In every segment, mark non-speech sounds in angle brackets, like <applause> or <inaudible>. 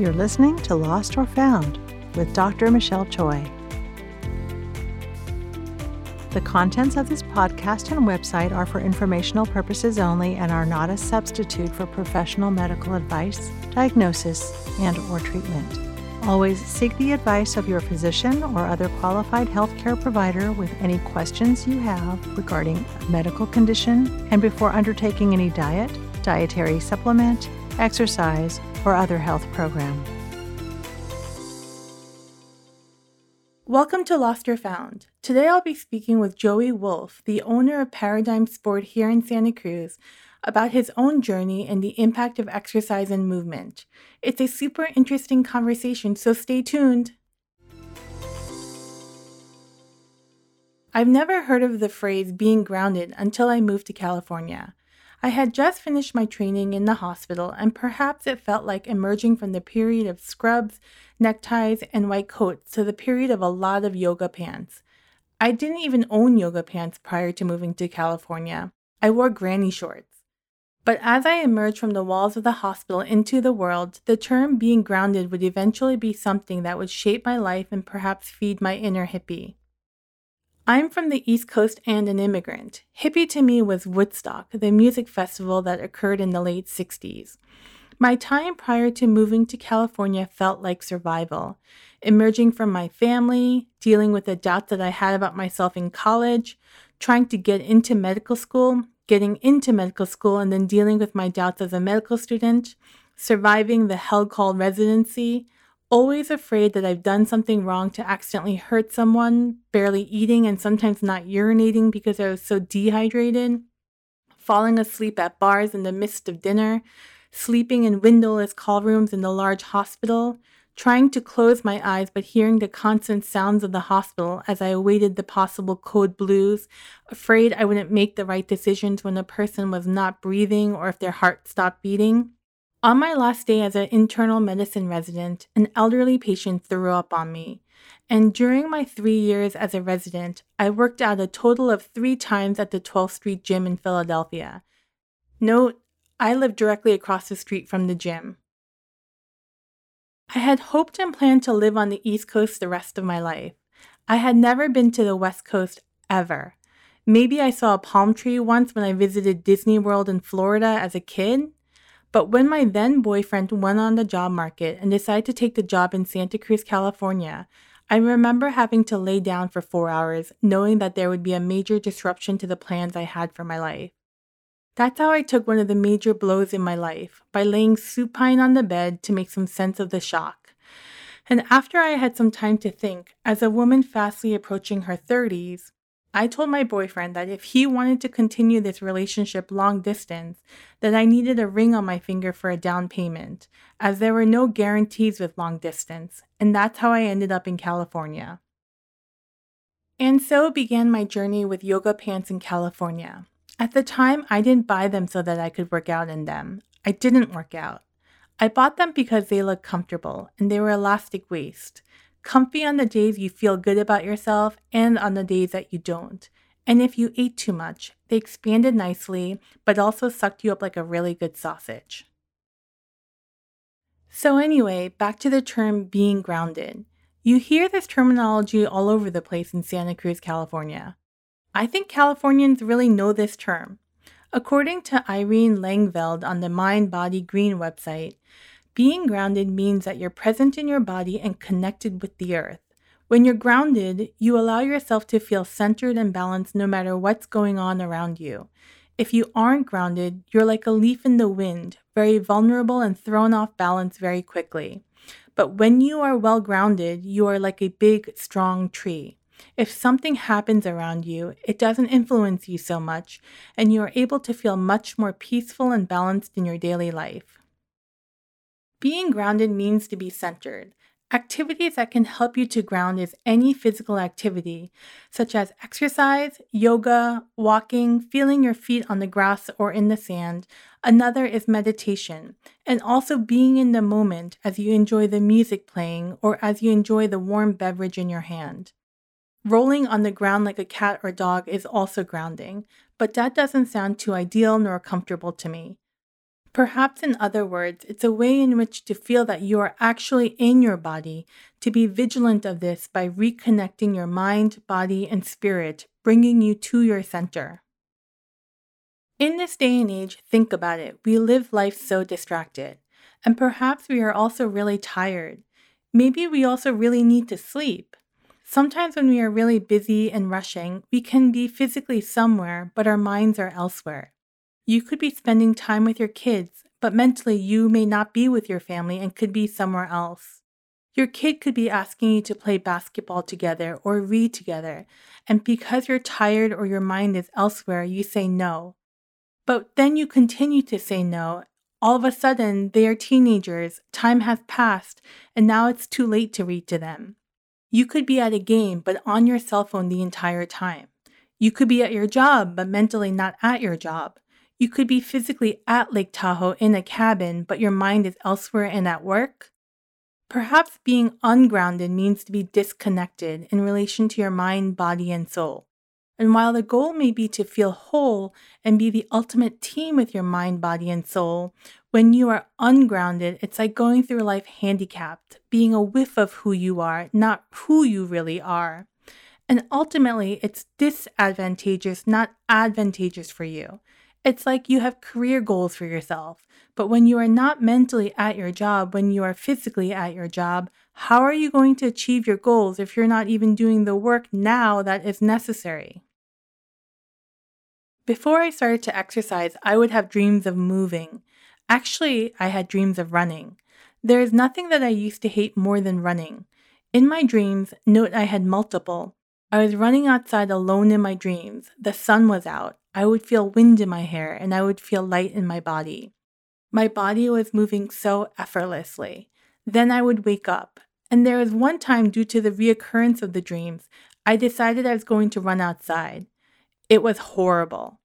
You're listening to Lost or Found with Dr. Michelle Choi. The contents of this podcast and website are for informational purposes only and are not a substitute for professional medical advice, diagnosis, and or treatment. Always seek the advice of your physician or other qualified healthcare provider with any questions you have regarding a medical condition and before undertaking any diet, dietary supplement, exercise, or other health program. Welcome to Lost or Found. Today I'll be speaking with Joey Wolf, the owner of Paradigm Sport here in Santa Cruz, about his own journey and the impact of exercise and movement. It's a super interesting conversation, so stay tuned. I've never heard of the phrase being grounded until I moved to California. I had just finished my training in the hospital, and perhaps it felt like emerging from the period of scrubs, neckties, and white coats to the period of a lot of yoga pants. I didn't even own yoga pants prior to moving to California. I wore granny shorts. But as I emerged from the walls of the hospital into the world, the term being grounded would eventually be something that would shape my life and perhaps feed my inner hippie. I'm from the East Coast and an immigrant. Hippie to me was Woodstock, the music festival that occurred in the late 60s. My time prior to moving to California felt like survival. Emerging from my family, dealing with the doubts that I had about myself in college, trying to get into medical school, getting into medical school, and then dealing with my doubts as a medical student, surviving the hell called residency, always afraid that I've done something wrong to accidentally hurt someone, barely eating and sometimes not urinating because I was so dehydrated, falling asleep at bars in the midst of dinner, sleeping in windowless call rooms in the large hospital, trying to close my eyes but hearing the constant sounds of the hospital as I awaited the possible code blues, afraid I wouldn't make the right decisions when a person was not breathing or if their heart stopped beating. On my last day as an internal medicine resident, an elderly patient threw up on me. And during my three years as a resident, I worked out a total of three times at the 12th Street Gym in Philadelphia. Note, I lived directly across the street from the gym. I had hoped and planned to live on the East Coast the rest of my life. I had never been to the West Coast ever. Maybe I saw a palm tree once when I visited Disney World in Florida as a kid, but when my then boyfriend went on the job market and decided to take the job in Santa Cruz, California, I remember having to lay down for four hours, knowing that there would be a major disruption to the plans I had for my life. That's how I took one of the major blows in my life, by laying supine on the bed to make some sense of the shock. And after I had some time to think, as a woman fastly approaching her 30s, I told my boyfriend that if he wanted to continue this relationship long distance, that I needed a ring on my finger for a down payment, as there were no guarantees with long distance, and that's how I ended up in California. And so began my journey with yoga pants in California. At the time, I didn't buy them so that I could work out in them. I didn't work out. I bought them because they looked comfortable and they were elastic waist comfy on the days you feel good about yourself and on the days that you don't. And if you ate too much, they expanded nicely, but also sucked you up like a really good sausage. So, anyway, back to the term being grounded. You hear this terminology all over the place in Santa Cruz, California. I think Californians really know this term. According to Irene Langveld on the Mind Body Green website, being grounded means that you're present in your body and connected with the earth. When you're grounded, you allow yourself to feel centered and balanced no matter what's going on around you. If you aren't grounded, you're like a leaf in the wind, very vulnerable and thrown off balance very quickly. But when you are well grounded, you are like a big, strong tree. If something happens around you, it doesn't influence you so much, and you are able to feel much more peaceful and balanced in your daily life. Being grounded means to be centered. Activities that can help you to ground is any physical activity, such as exercise, yoga, walking, feeling your feet on the grass or in the sand. Another is meditation, and also being in the moment as you enjoy the music playing or as you enjoy the warm beverage in your hand. Rolling on the ground like a cat or dog is also grounding, but that doesn't sound too ideal nor comfortable to me. Perhaps, in other words, it's a way in which to feel that you are actually in your body, to be vigilant of this by reconnecting your mind, body, and spirit, bringing you to your center. In this day and age, think about it. We live life so distracted. And perhaps we are also really tired. Maybe we also really need to sleep. Sometimes when we are really busy and rushing, we can be physically somewhere, but our minds are elsewhere. You could be spending time with your kids, but mentally you may not be with your family and could be somewhere else. Your kid could be asking you to play basketball together or read together, and because you're tired or your mind is elsewhere, you say no. But then you continue to say no. All of a sudden, they are teenagers, time has passed, and now it's too late to read to them. You could be at a game, but on your cell phone the entire time. You could be at your job, but mentally not at your job. You could be physically at Lake Tahoe in a cabin, but your mind is elsewhere and at work. Perhaps being ungrounded means to be disconnected in relation to your mind, body, and soul. And while the goal may be to feel whole and be the ultimate team with your mind, body, and soul, when you are ungrounded, it's like going through life handicapped, being a whiff of who you are, not who you really are. And ultimately, it's disadvantageous, not advantageous for you. It's like you have career goals for yourself, but when you are not mentally at your job, when you are physically at your job, how are you going to achieve your goals if you're not even doing the work now that is necessary? Before I started to exercise, I would have dreams of moving. Actually, I had dreams of running. There is nothing that I used to hate more than running. In my dreams, note I had multiple. I was running outside alone in my dreams. The sun was out. I would feel wind in my hair and I would feel light in my body. My body was moving so effortlessly. Then I would wake up. And there was one time, due to the reoccurrence of the dreams, I decided I was going to run outside. It was horrible.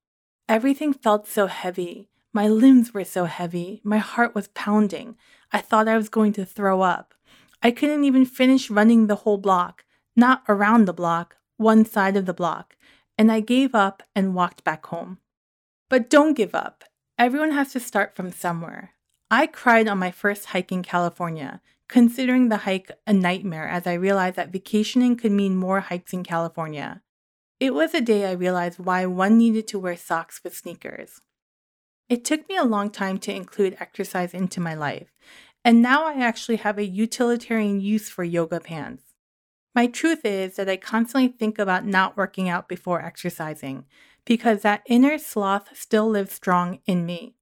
Everything felt so heavy. My limbs were so heavy. My heart was pounding. I thought I was going to throw up. I couldn't even finish running the whole block, not around the block, one side of the block, and I gave up and walked back home. But don't give up. Everyone has to start from somewhere. I cried on my first hike in California, considering the hike a nightmare as I realized that vacationing could mean more hikes in California. It was a day I realized why one needed to wear socks with sneakers. It took me a long time to include exercise into my life, and now I actually have a utilitarian use for yoga pants. My truth is that I constantly think about not working out before exercising because that inner sloth still lives strong in me.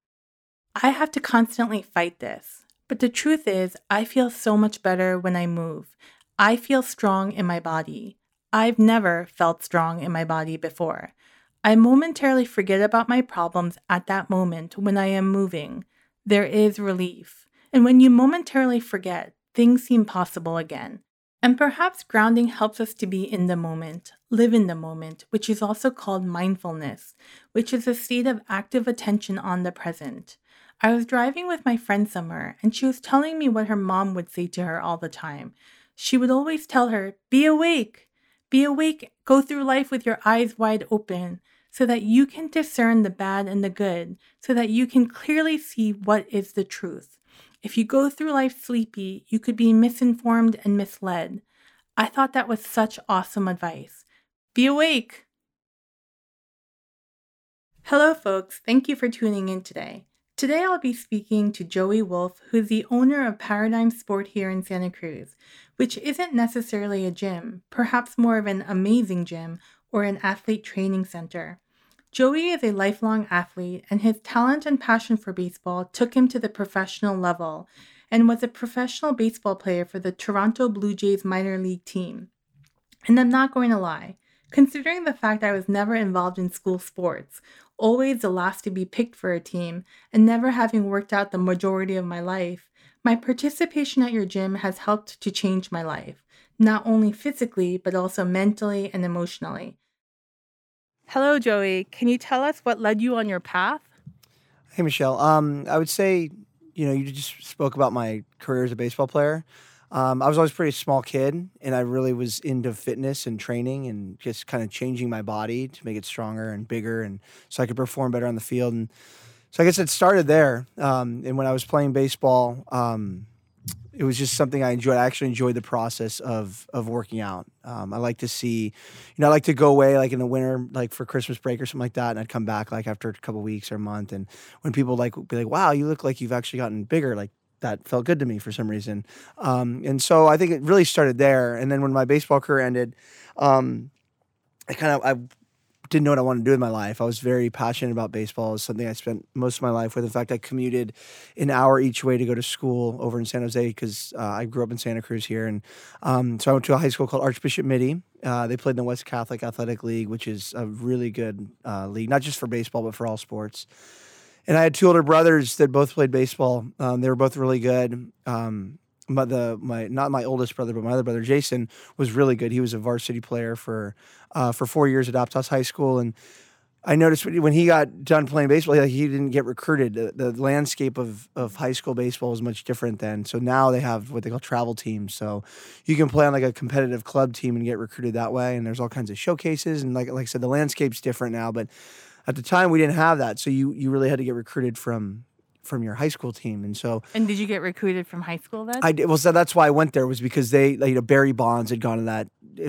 I have to constantly fight this, but the truth is, I feel so much better when I move. I feel strong in my body. I've never felt strong in my body before. I momentarily forget about my problems at that moment when I am moving. There is relief. And when you momentarily forget, things seem possible again. And perhaps grounding helps us to be in the moment, live in the moment, which is also called mindfulness, which is a state of active attention on the present. I was driving with my friend somewhere, and she was telling me what her mom would say to her all the time. She would always tell her, Be awake, be awake, go through life with your eyes wide open so that you can discern the bad and the good, so that you can clearly see what is the truth. If you go through life sleepy, you could be misinformed and misled. I thought that was such awesome advice. Be awake! Hello, folks. Thank you for tuning in today. Today I'll be speaking to Joey Wolf, who is the owner of Paradigm Sport here in Santa Cruz, which isn't necessarily a gym, perhaps more of an amazing gym or an athlete training center. Joey is a lifelong athlete, and his talent and passion for baseball took him to the professional level and was a professional baseball player for the Toronto Blue Jays minor league team. And I'm not going to lie, considering the fact I was never involved in school sports always the last to be picked for a team, and never having worked out the majority of my life, my participation at your gym has helped to change my life, not only physically, but also mentally and emotionally. Hello, Joey. Can you tell us what led you on your path? Hey, Michelle. Um, I would say, you know, you just spoke about my career as a baseball player. Um, I was always a pretty small kid, and I really was into fitness and training and just kind of changing my body to make it stronger and bigger, and so I could perform better on the field. And so I guess it started there. Um, and when I was playing baseball, um, it was just something I enjoyed. I actually enjoyed the process of of working out. Um, I like to see, you know, I like to go away like in the winter, like for Christmas break or something like that, and I'd come back like after a couple weeks or a month. And when people like be like, "Wow, you look like you've actually gotten bigger," like that felt good to me for some reason. Um, and so I think it really started there. And then when my baseball career ended, um, I kind of I didn't know what I wanted to do with my life. I was very passionate about baseball. It was something I spent most of my life with. In fact, I commuted an hour each way to go to school over in San Jose because uh, I grew up in Santa Cruz here. And um, so I went to a high school called Archbishop Mitty. Uh, they played in the West Catholic Athletic League, which is a really good uh, league, not just for baseball, but for all sports. And I had two older brothers that both played baseball. Um, they were both really good. Um, my the my not my oldest brother, but my other brother Jason was really good. He was a varsity player for uh, for four years at Aptos High School, and I noticed when he got done playing baseball, like he didn't get recruited. The, the, landscape of, of high school baseball was much different then. So now they have what they call travel teams. So you can play on like a competitive club team and get recruited that way. And there's all kinds of showcases. And like like I said, the landscape's different now. But at the time, we didn't have that. So you you really had to get recruited from from your high school team. And so And did you get recruited from high school then? I did well so that's why I went there was because they like, you know Barry Bonds had gone to that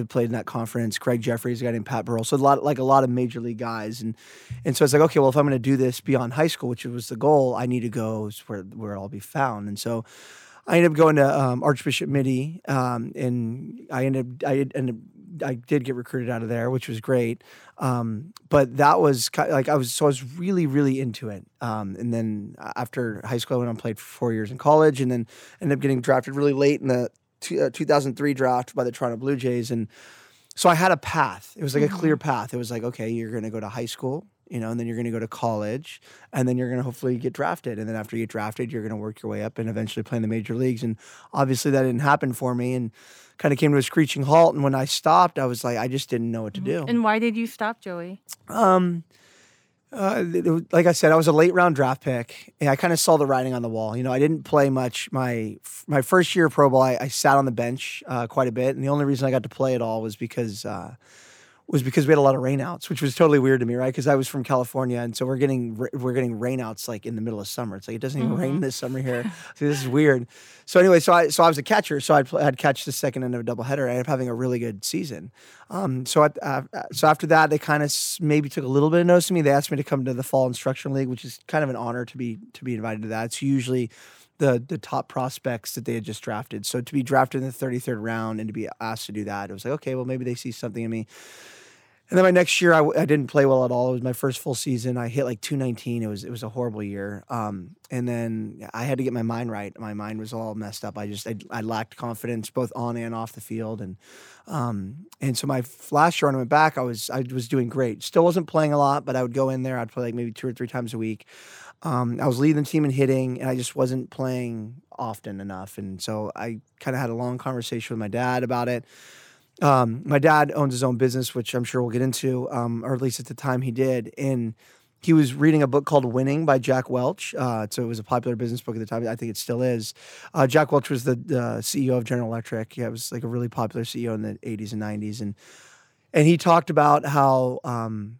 played in that conference, Craig Jefferies, a guy named Pat Burrell. So a lot like a lot of major league guys and and so it's like, okay, well if I'm gonna do this beyond high school, which was the goal, I need to go where where I'll be found. And so I ended up going to um, Archbishop Mitty, um, and I ended up I ended I did get recruited out of there, which was great. Um, but that was kind of like I was so I was really really into it. Um, and then after high school, I went on played for four years in college, and then ended up getting drafted really late in the t- uh, 2003 draft by the Toronto Blue Jays, and so I had a path. It was like mm-hmm. a clear path. It was like okay, you're going to go to high school, you know, and then you're going to go to college, and then you're going to hopefully get drafted, and then after you get drafted, you're going to work your way up and eventually play in the major leagues. And obviously, that didn't happen for me, and kind of came to a screeching halt. And when I stopped, I was like, I just didn't know what to mm-hmm. do. And why did you stop, Joey? Um, uh, like I said, I was a late round draft pick. And I kind of saw the writing on the wall. You know, I didn't play much. My my first year of pro ball. I, I sat on the bench uh, quite a bit, and the only reason I got to play at all was because uh, was because we had a lot of rainouts, which was totally weird to me, right? Because I was from California, and so we're getting we're getting rainouts like in the middle of summer. It's like it doesn't even mm-hmm. rain this summer here. <laughs> so this is weird. So anyway, so I so I was a catcher, so I'd, I'd catch the second end of a doubleheader. I ended up having a really good season. Um, so at, uh, so after that, they kind of maybe took a little bit of notice of me. They asked me to come to the fall instructional league, which is kind of an honor to be to be invited to that. It's usually the the top prospects that they had just drafted. So to be drafted in the 33rd round and to be asked to do that, it was like, okay, well maybe they see something in me. And then my next year, I, I didn't play well at all. It was my first full season. I hit like 219. It was it was a horrible year. Um, and then I had to get my mind right. My mind was all messed up. I just I, I lacked confidence both on and off the field. And um, and so my last year when I went back, I was I was doing great. Still wasn't playing a lot, but I would go in there. I'd play like maybe two or three times a week. Um, I was leading the team in hitting, and I just wasn't playing often enough. And so I kind of had a long conversation with my dad about it. Um, my dad owns his own business, which I'm sure we'll get into, um, or at least at the time he did. And he was reading a book called Winning by Jack Welch. Uh, so it was a popular business book at the time. I think it still is. Uh, Jack Welch was the CEO of General Electric. Yeah, it was like a really popular CEO in the 80s and 90s. And and he talked about how um,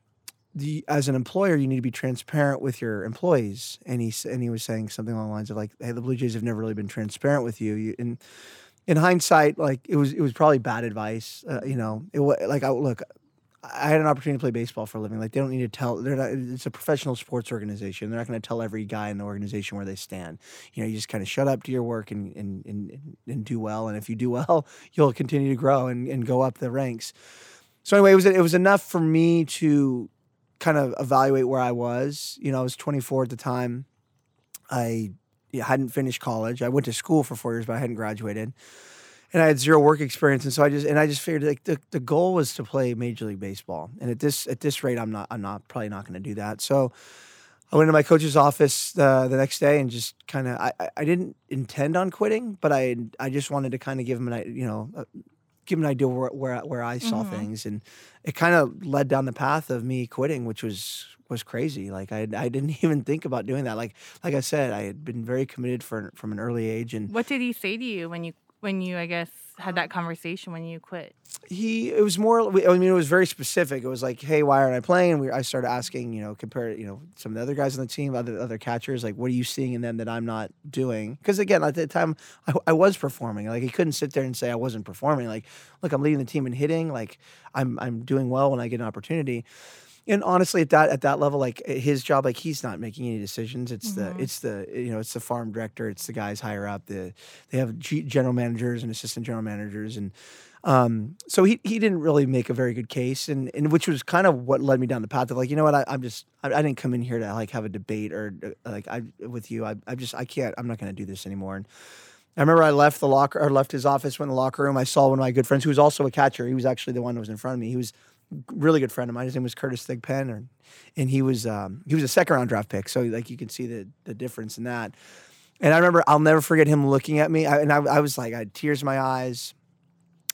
the as an employer you need to be transparent with your employees. And he and he was saying something along the lines of like, "Hey, the Blue Jays have never really been transparent with you." you and in hindsight, like it was it was probably bad advice. Uh, you know, it was like I look. I had an opportunity to play baseball for a living. Like they don't need to tell. They're not. It's a professional sports organization. They're not going to tell every guy in the organization where they stand. You know, you just kind of shut up to your work and and and, and do well. And if you do well, <laughs> you'll continue to grow and, and go up the ranks. So anyway, it was it was enough for me to kind of evaluate where I was. You know, I was 24 at the time. I hadn't finished college. I went to school for four years, but I hadn't graduated, and I had zero work experience. And so I just and I just figured like the, the goal was to play Major League Baseball. And at this at this rate, I'm not I'm not probably not going to do that. So I went to my coach's office uh, the next day and just kind of I, I didn't intend on quitting, but I I just wanted to kind of give him an you know. Give an idea where where, where I saw mm-hmm. things, and it kind of led down the path of me quitting, which was was crazy. Like I, I didn't <laughs> even think about doing that. Like, like I said, I had been very committed for from an early age. And what did he say to you when you when you, I guess, had that conversation when you quit? He it was more. I mean, it was very specific. It was like, hey, why aren't I playing? And we, I started asking, you know, compare, you know, some of the other guys on the team, other other catchers, like, what are you seeing in them that I'm not doing? Because again, at the time, I, I was performing. Like, he couldn't sit there and say I wasn't performing. Like, look, I'm leading the team in hitting. Like, I'm I'm doing well when I get an opportunity and honestly at that at that level like his job like he's not making any decisions. It's mm-hmm. the it's the you know it's the farm director it's the guys higher up the they have G- general managers and assistant general managers and um, so he he didn't really make a very good case and and which was kind of what led me down the path of like you know what I, am just I, I, didn't come in here to like have a debate or uh, like I with you. I I just I can't I'm not going to do this anymore. And I remember I left the locker or left his office went in the locker room. I saw one of my good friends who was also a catcher. He was actually the one who was in front of me. He was really good friend of mine. His name was Curtis Thigpen, or, and he was um, he was a second round draft pick. So like you can see the the difference in that. And I remember I'll never forget him looking at me, I, and I, I was like I had tears in my eyes,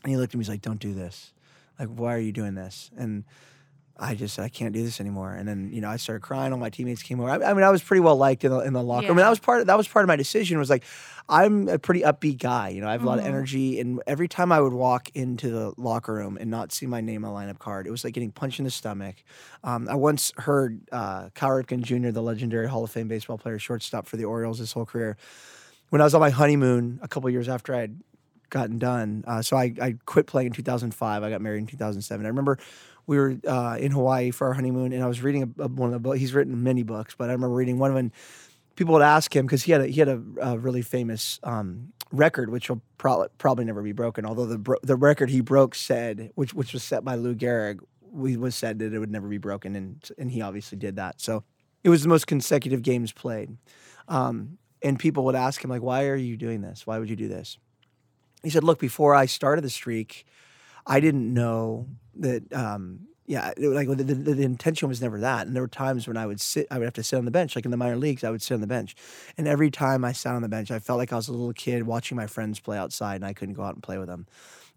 and he looked at me. He's like, "Don't do this. Like, why are you doing this?" And I just I can't do this anymore. And then you know I started crying. All my teammates came over. I, I mean I was pretty well liked in the, in the locker. Yeah. I mean that was part of, that was part of my decision. Was like I'm a pretty upbeat guy. You know I have a lot mm-hmm. of energy. And every time I would walk into the locker room and not see my name on a lineup card, it was like getting punched in the stomach. Um, I once heard uh, Cal Ripken Jr., the legendary Hall of Fame baseball player, shortstop for the Orioles his whole career. When I was on my honeymoon a couple years after I had gotten done, uh, so I, I quit playing in 2005. I got married in 2007. I remember we were uh, in Hawaii for our honeymoon, and I was reading a, a, one of the books. He's written many books, but I remember reading one of them. People would ask him because he had a, he had a, a really famous um, record, which will pro- probably never be broken. Although the bro- the record he broke said, which which was set by Lou Gehrig, we was said that it would never be broken, and and he obviously did that. So it was the most consecutive games played. Um, and people would ask him like, "Why are you doing this? Why would you do this?" He said, "Look, before I started the streak, I didn't know that um, yeah, like the, the, the, intention was never that. And there were times when I would sit, I would have to sit on the bench, like in the minor leagues, I would sit on the bench. And every time I sat on the bench, I felt like I was a little kid watching my friends play outside, and I couldn't go out and play with them.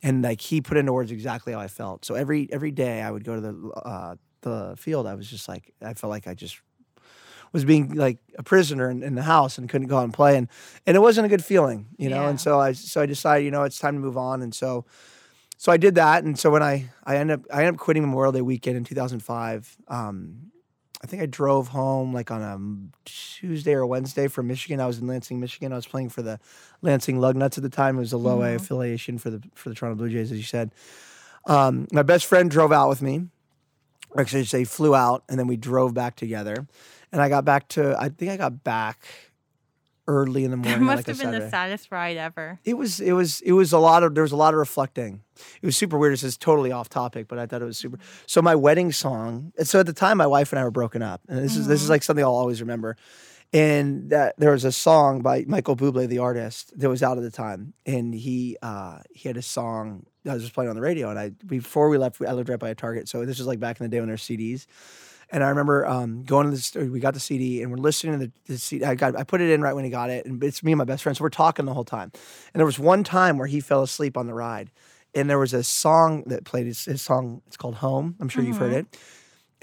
And like he put into words exactly how I felt. So every every day I would go to the uh, the field, I was just like I felt like I just was being like a prisoner in, in, the house and couldn't go out and play and and it wasn't a good feeling you know yeah. and so i so i decided you know it's time to move on and so so I did that, and so when I I ended up I ended up quitting Memorial Day weekend in 2005. Um, I think I drove home like on a Tuesday or Wednesday from Michigan. I was in Lansing, Michigan. I was playing for the Lansing Lugnuts at the time. It was a low mm-hmm. A affiliation for the for the Toronto Blue Jays, as you said. Um, my best friend drove out with me. Actually, I say flew out, and then we drove back together. And I got back to I think I got back early in the morning. That must like have been Saturday. the saddest ride ever. It was. It was. It was a lot of. There was a lot of reflecting. It was super weird. This is totally off topic, but I thought it was super. So my wedding song. So at the time, my wife and I were broken up, and this mm-hmm. is this is mm-hmm. like something I'll always remember. And that there was a song by Michael Bublé, the artist, that was out at the time, and he uh, he had a song that was just playing on the radio. And I before we left, I lived right by a Target, so this was like back in the day when there were CDs. And I remember um, going to the store. We got the CD and we're listening to the, the, CD. I got I put it in right when he got it, and it's me and my best friend. So we're talking the whole time. And there was one time where he fell asleep on the ride, and there was a song that played. His, his song. It's called Home. I'm sure mm-hmm. you've heard mm-hmm. it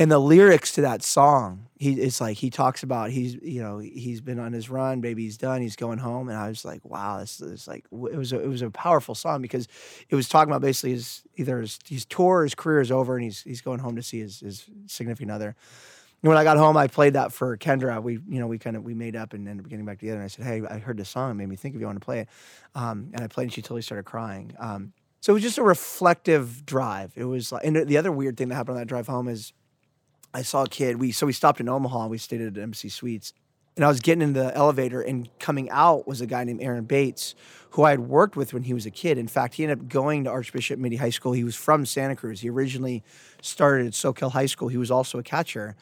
and the lyrics to that song he it's like he talks about he's you know he's been on his run baby he's done he's going home and i was like wow this is like it was a, it was a powerful song because it was talking about basically his either his, his tour his career is over and he's he's going home to see his, his significant other and when I got home, I played that for Kendra. We, you know, we kind of we made up and ended up getting back together. And I said, "Hey, I heard this song. It made me think of you. Want to play it." Um, and I played, and she totally started crying. Um, so it was just a reflective drive. It was, like, and the other weird thing that happened on that drive home is I saw a kid. We so we stopped in Omaha. We stayed at Embassy Suites, and I was getting in the elevator, and coming out was a guy named Aaron Bates, who I had worked with when he was a kid. In fact, he ended up going to Archbishop Mitty High School. He was from Santa Cruz. He originally started at Soquel High School. He was also a catcher,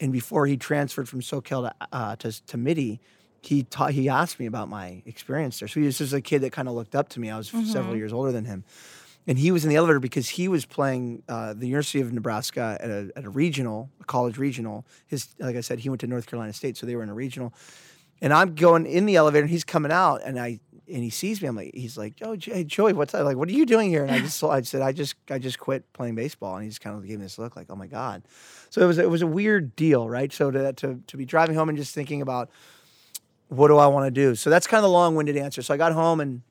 and before he transferred from Soquel to uh, to, to Mitty, he taught. He asked me about my experience there. So he was just a kid that kind of looked up to me. I was mm-hmm. several years older than him and he was in the elevator because he was playing uh, the University of Nebraska at a, at a regional, a college regional. His, like I said, he went to North Carolina State, so they were in a regional. And I'm going in the elevator, and he's coming out, and I and he sees me. I'm like, he's like, "Oh, hey, Joey, what's? Like, what are you doing here?" And I just, I said, "I just, I just quit playing baseball." And he just kind of gave me this look, like, "Oh my god." So it was, it was a weird deal, right? So to to to be driving home and just thinking about what do I want to do. So that's kind of the long-winded answer. So I got home and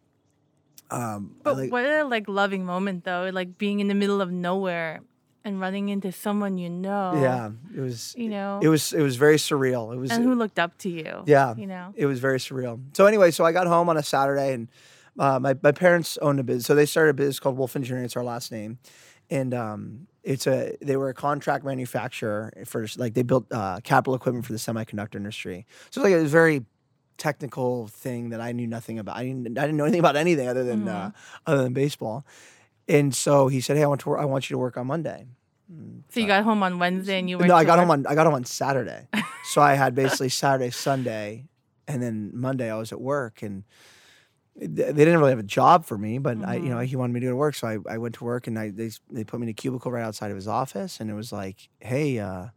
Um, But like- what a like loving moment though, like being in the middle of nowhere and running into someone you know. yeah, it was. You know. It was. It was very surreal. It was. and who looked up to you. Yeah. You know. It was very surreal. So anyway, so I got home on a Saturday, and uh, my my parents owned a business. So they started a business called Wolf Engineering. It's our last name, and um, it's a they were a contract manufacturer for like they built uh, capital equipment for the semiconductor industry. So like it was very technical thing that I knew nothing about. I didn't I didn't know anything about anything other than uh, other than baseball. And so he said, "Hey, I want to wor- I want you to work on Monday." So you got home on Wednesday and you went No, I got work- home on I got home on Saturday. <laughs> so I had basically Saturday, Sunday, and then Monday I was at work and they didn't really have a job for me, but I, you know, he wanted me to go to work, so I, I went to work and I they they put me in a cubicle right outside of his office, and it was like, hey, uh,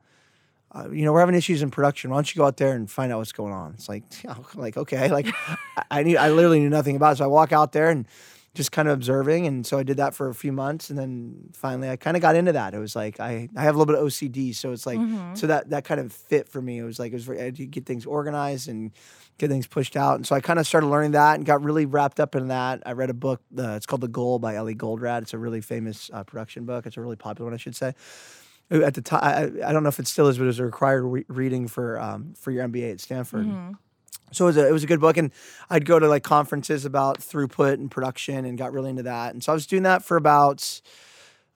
uh, you know, we're having issues in production. Why don't you go out there and find out what's going on? It's like, <laughs> like okay, like <laughs> I, knew I literally knew nothing about it, so I walk out there and just kind of observing, and so I did that for a few months, and then finally I kind of got into that. It was like I I have a little bit of OCD, so it's like so that that kind of fit for me. It was like it was very, I had to get things organized and get things pushed out, and so I kind of started learning that and got really wrapped up in that. I read a book, uh, it's called The Goal by Eli Goldratt. It's a really famous uh, production book. It's a really popular one, I should say at the time I, I don't know if it still is but it was a required re- reading for um, for your MBA at Stanford. So it was, a, it was a good book, and I'd go to like conferences about throughput and production, and got really into that. And so I was doing that for about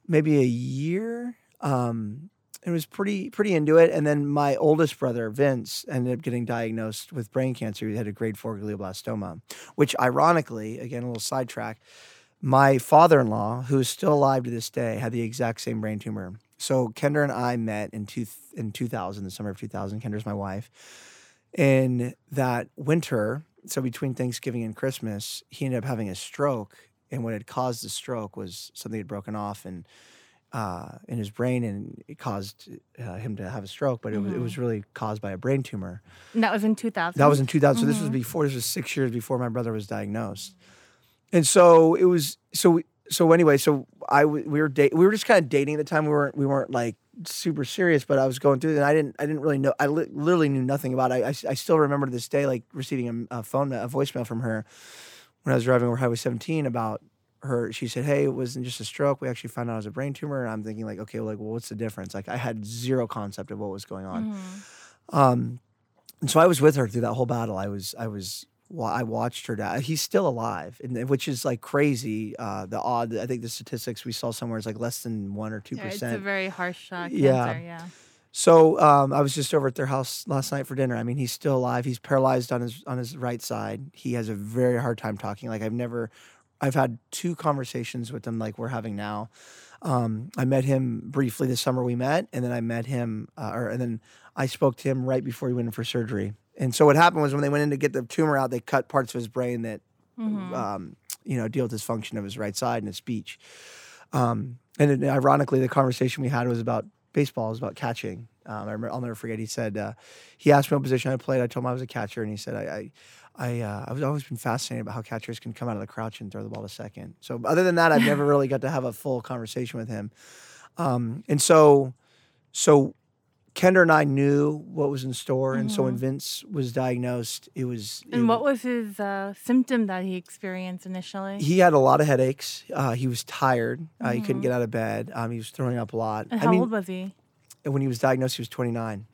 maybe a year. Um, it was pretty pretty into it. And then my oldest brother Vince ended up getting diagnosed with brain cancer. He had a grade four glioblastoma, which ironically, again a little sidetrack, my father-in-law, who is still alive to this day, had the exact same brain tumor. So Kendra and I met in two in 2000, the summer of 2000. Kendra's my wife. In that winter, so between Thanksgiving and Christmas, he ended up having a stroke, and what had caused the stroke was something had broken off and uh, in his brain, and it caused uh, him to have a stroke. But it was it was really caused by a brain tumor. And that was in 2000. That was in 2000. So this was before. This was six years before my brother was diagnosed. And so it was. So we, so anyway. So I we were date, we were just kind of dating at the time. We weren't we weren't like super serious. But I was going through it, and I didn't I didn't really know. I li- literally knew nothing about it. I, I I still remember to this day like receiving a, a phone a voicemail from her when I was driving over Highway 17 about her. She said, "Hey, it wasn't just a stroke. We actually found out it was a brain tumor." And I'm thinking like, okay, well, like, well, what's the difference? Like, I had zero concept of what was going on. Um, and so I was with her through that whole battle. I was, I was, I watched her die. He's still alive, and which is like crazy. Uh, the odd, I think the statistics we saw somewhere is like less than one or two Yeah, it's a very harsh uh, cancer. Yeah. Yeah. So um, I was just over at their house last night for dinner. I mean, he's still alive. He's paralyzed on his on his right side. He has a very hard time talking. Like I've never, I've had two conversations with him like we're having now. Um, I met him briefly this summer. We met, and then I met him, uh, or and then I spoke to him right before he went in for surgery. And so what happened was when they went in to get the tumor out, they cut parts of his brain that, um, you know, deal with dysfunction of his right side and his speech. Um, and then ironically, the conversation we had was about baseball, it was about catching. Um, I remember, I'll never forget. He said uh, he asked me what position I played. I told him I was a catcher, and he said I. I I, uh, I've always been fascinated about how catchers can come out of the crouch and throw the ball to second. So other than that, I've never <laughs> really got to have a full conversation with him. Um, and so, so Kendra and I knew what was in store, and so when Vince was diagnosed, it was. it And what was his uh, symptom that he experienced initially? he had a lot of headaches. Uh, he was tired. Uh, He couldn't get out of bed. Um, he was throwing up a lot. and I how mean, old was he? when he was diagnosed, he was 29.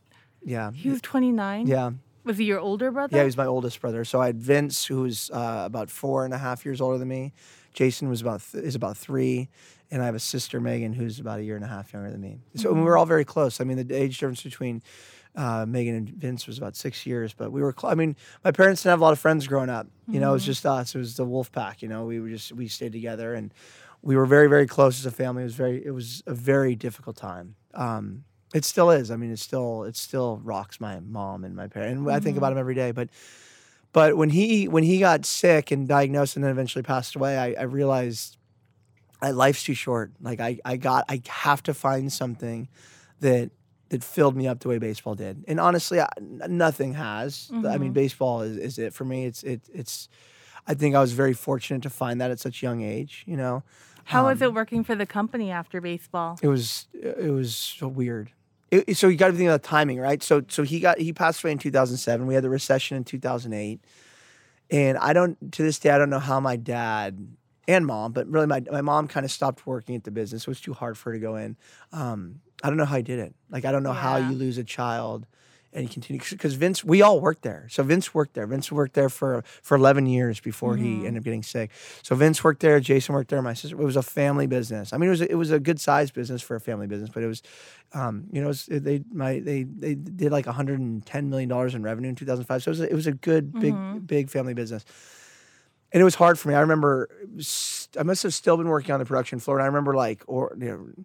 Yeah. He was 29. yeah. Was he your older brother? Yeah, he was my oldest brother. So I had Vince, who was uh, about four and a half years older than me. Jason was about th- is about three, and I have a sister Megan, who's about a year and a half younger than me. So we were all very close. I mean, the age difference between uh, Megan and Vince was about six years, but we were. Cl- I mean, my parents didn't have a lot of friends growing up. You know, it was just us. It was the wolf pack. You know, we were just we stayed together, and we were very very close as a family. It was very it was a very difficult time. Um, it still is. I mean, it still it still rocks my mom and my parents. And I think about them every day. But but when he when he got sick and diagnosed and then eventually passed away, I, I realized I, life's too short. Like I I got I have to find something that that filled me up the way baseball did. And honestly, I, nothing has. I mean, baseball is, is it for me. It's it it's. I think I was very fortunate to find that at such a young age. You know, How was Um, it working for the company after baseball? it was it was weird. It, so you got to think about timing, right? So so he got he passed away in 2007. We had the recession in 2008, and I don't to this day I don't know how my dad and mom, but really my my mom kind of stopped working at the business. It was too hard for her to go in. Um, I don't know how he did it. Like I don't know how you lose a child and you continue because Vince, we all worked there. So Vince worked there. Vince worked there for for 11 years before he ended up getting sick. So Vince worked there. Jason worked there. My sister. It was a family business. I mean, it was a, it was a good sized business for a family business, but it was, um, you know, was, they my they they did like 110 million dollars in revenue in 2005. So it was a, it was a good big big family business and it was hard for me. I remember I must have still been working on the production floor, and I remember like or you know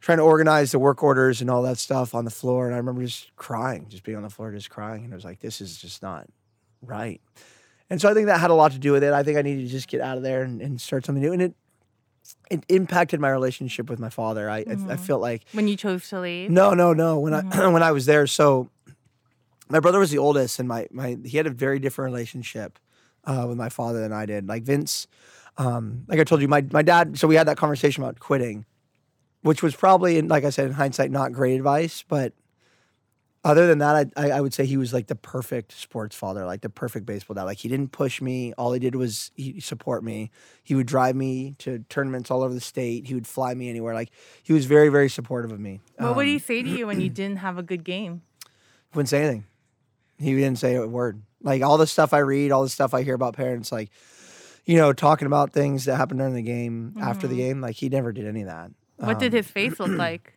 trying to organize the work orders and all that stuff on the floor, and I remember just crying, just being on the floor, just crying, and I was like, this is just not right. And so I think that had a lot to do with it. I think I needed to just get out of there and, and start something new, and it it impacted my relationship with my father. I I, I felt like When you chose to leave? no, no, no. When I <clears throat> when I was there, so my brother was the oldest, and my my he had a very different relationship uh, with my father than I did. Like Vince, um, like I told you, my my dad. So we had that conversation about quitting, which was probably, in, like I said, in hindsight, not great advice. But other than that, I, I I would say he was like the perfect sports father, like the perfect baseball dad. Like he didn't push me. All he did was he support me. He would drive me to tournaments all over the state. He would fly me anywhere. Like he was very very supportive of me. What would Um, he say to you when you <clears throat> didn't have a good game? wouldn't say anything. He didn't say a word. Like all the stuff I read, all the stuff I hear about parents, like, you know, talking about things that happened during the game, after the game, like he never did any of that. What did Um, his face look <clears throat> like?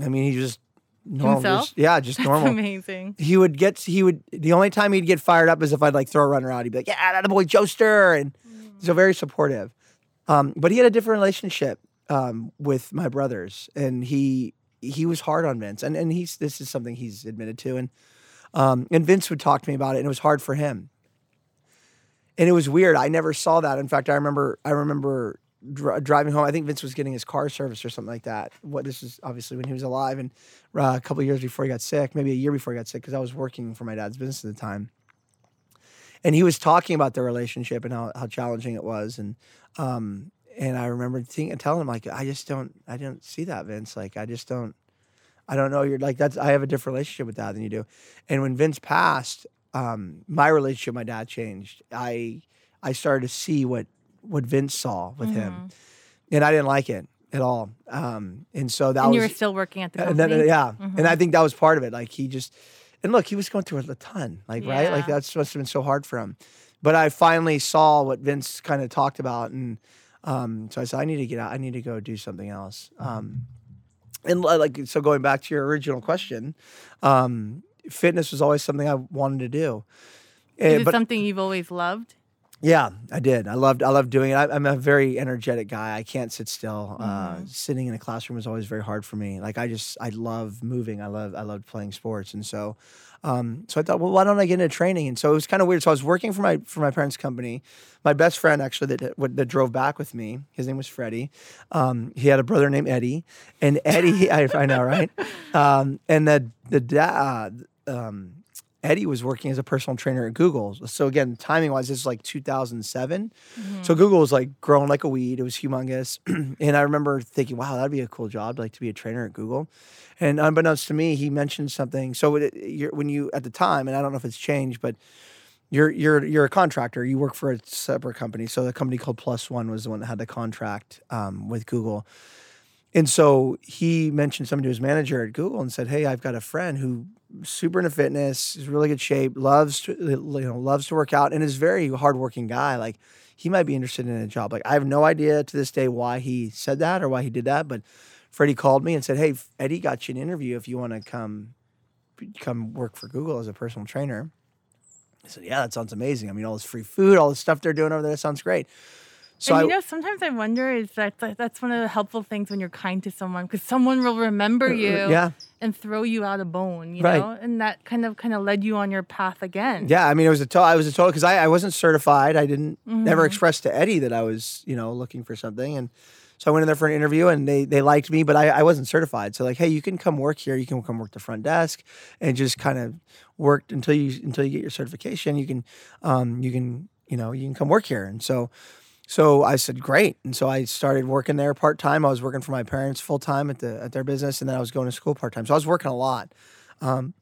I mean, he just normal. Himself? just- yeah, just <laughs> That's normal. amazing. he would get, he would, the only time he'd get fired up is if I'd like throw a runner out. He'd be like, yeah, that boy Joester. And so very supportive. Um, but he had a different relationship um, with my brothers. And he, he was hard on Vince. And, and he's, this is something he's admitted to. And, um, and Vince would talk to me about it and it was hard for him. And it was weird. I never saw that. In fact, I remember, I remember dri driving home. I think Vince was getting his car serviced or something like that. What this is obviously when he was alive and uh, a couple years before he got sick, maybe a year before he got sick, because I was working for my dad's business at the time. And he was talking about their relationship and how, how challenging it was. And um, and I remember thinking, telling him like, I just don't, I don't see that, Vince. Like, I just don't, I don't know. You're like that's. I have a different relationship with that than you do. And when Vince passed, um, my relationship with my dad changed. I I started to see what what Vince saw with him, and I didn't like it at all. Um, and so that And was you were still working at the and company? then, yeah, and I think that was part of it. Like he just, and look, he was going through a ton. Like right, like Yeah. that's must have been so hard for him. But I finally saw what Vince kind of talked about, and um, so I said, I need to get out. I need to go do something else. Um, and like so, going back to your original question, um, fitness was always something I wanted to do. Eh, Is it but something you've always loved? Yeah, I did. I loved. I loved doing it. I, I'm a very energetic guy. I can't sit still. Uh, sitting in a classroom was always very hard for me. Like I just, I love moving. I love, I loved playing sports, and so, um, so I thought, well, why don't I get into training? And so it was kind of weird. So I was working for my for my parents' company. My best friend actually that that drove back with me. His name was Freddie. Um, he had a brother named Eddie, and Eddie, <laughs> I, I know, right? <laughs> Um, and the the dad. Um, Eddie was working as a personal trainer at Google. So again, timing wise, this is like 2007. So Google was like growing like a weed. It was humongous. <clears throat> and I remember thinking, wow, that'd be a cool job, like to be a trainer at Google. And unbeknownst to me, he mentioned something. So it, when you at the time, and I don't know if it's changed, but you're you're you're a contractor. You work for a separate company. So the company called Plus One was the one that had the contract um, with Google. And so he mentioned something to his manager at Google and said, "Hey, I've got a friend who super into fitness, is really good shape, loves to, you know loves to work out, and is very hardworking guy. Like he might be interested in a job. Like I have no idea to this day why he said that or why he did that, but Freddie called me and said, "Hey, Eddie got you an interview if you want to come come work for Google as a personal trainer." I said, "Yeah, that sounds amazing. I mean, all this free food, all the stuff they're doing over there, sounds great." So and I, you know, sometimes I wonder is that that- that's one of the helpful things when you're kind to someone because someone will remember you Uh, yeah. and throw you out a bone, you Right. know, and that kind of kind of led you on your path again. Yeah, I mean, it was a total. I was a total because I, I wasn't certified. I didn't never Mm-hmm. express to Eddie that I was, you know, looking for something, and so I went in there for an interview, and they they liked me, but I, I wasn't certified. So like, hey, you can come work here. You can come work the front desk, and just kind of work until you until you get your certification. You can, um, you can, you know, you can come work here, and so. So I said, great. And so I started working there part time. I was working for my parents full time at the at their business, and then I was going to school part time. So I was working a lot, um,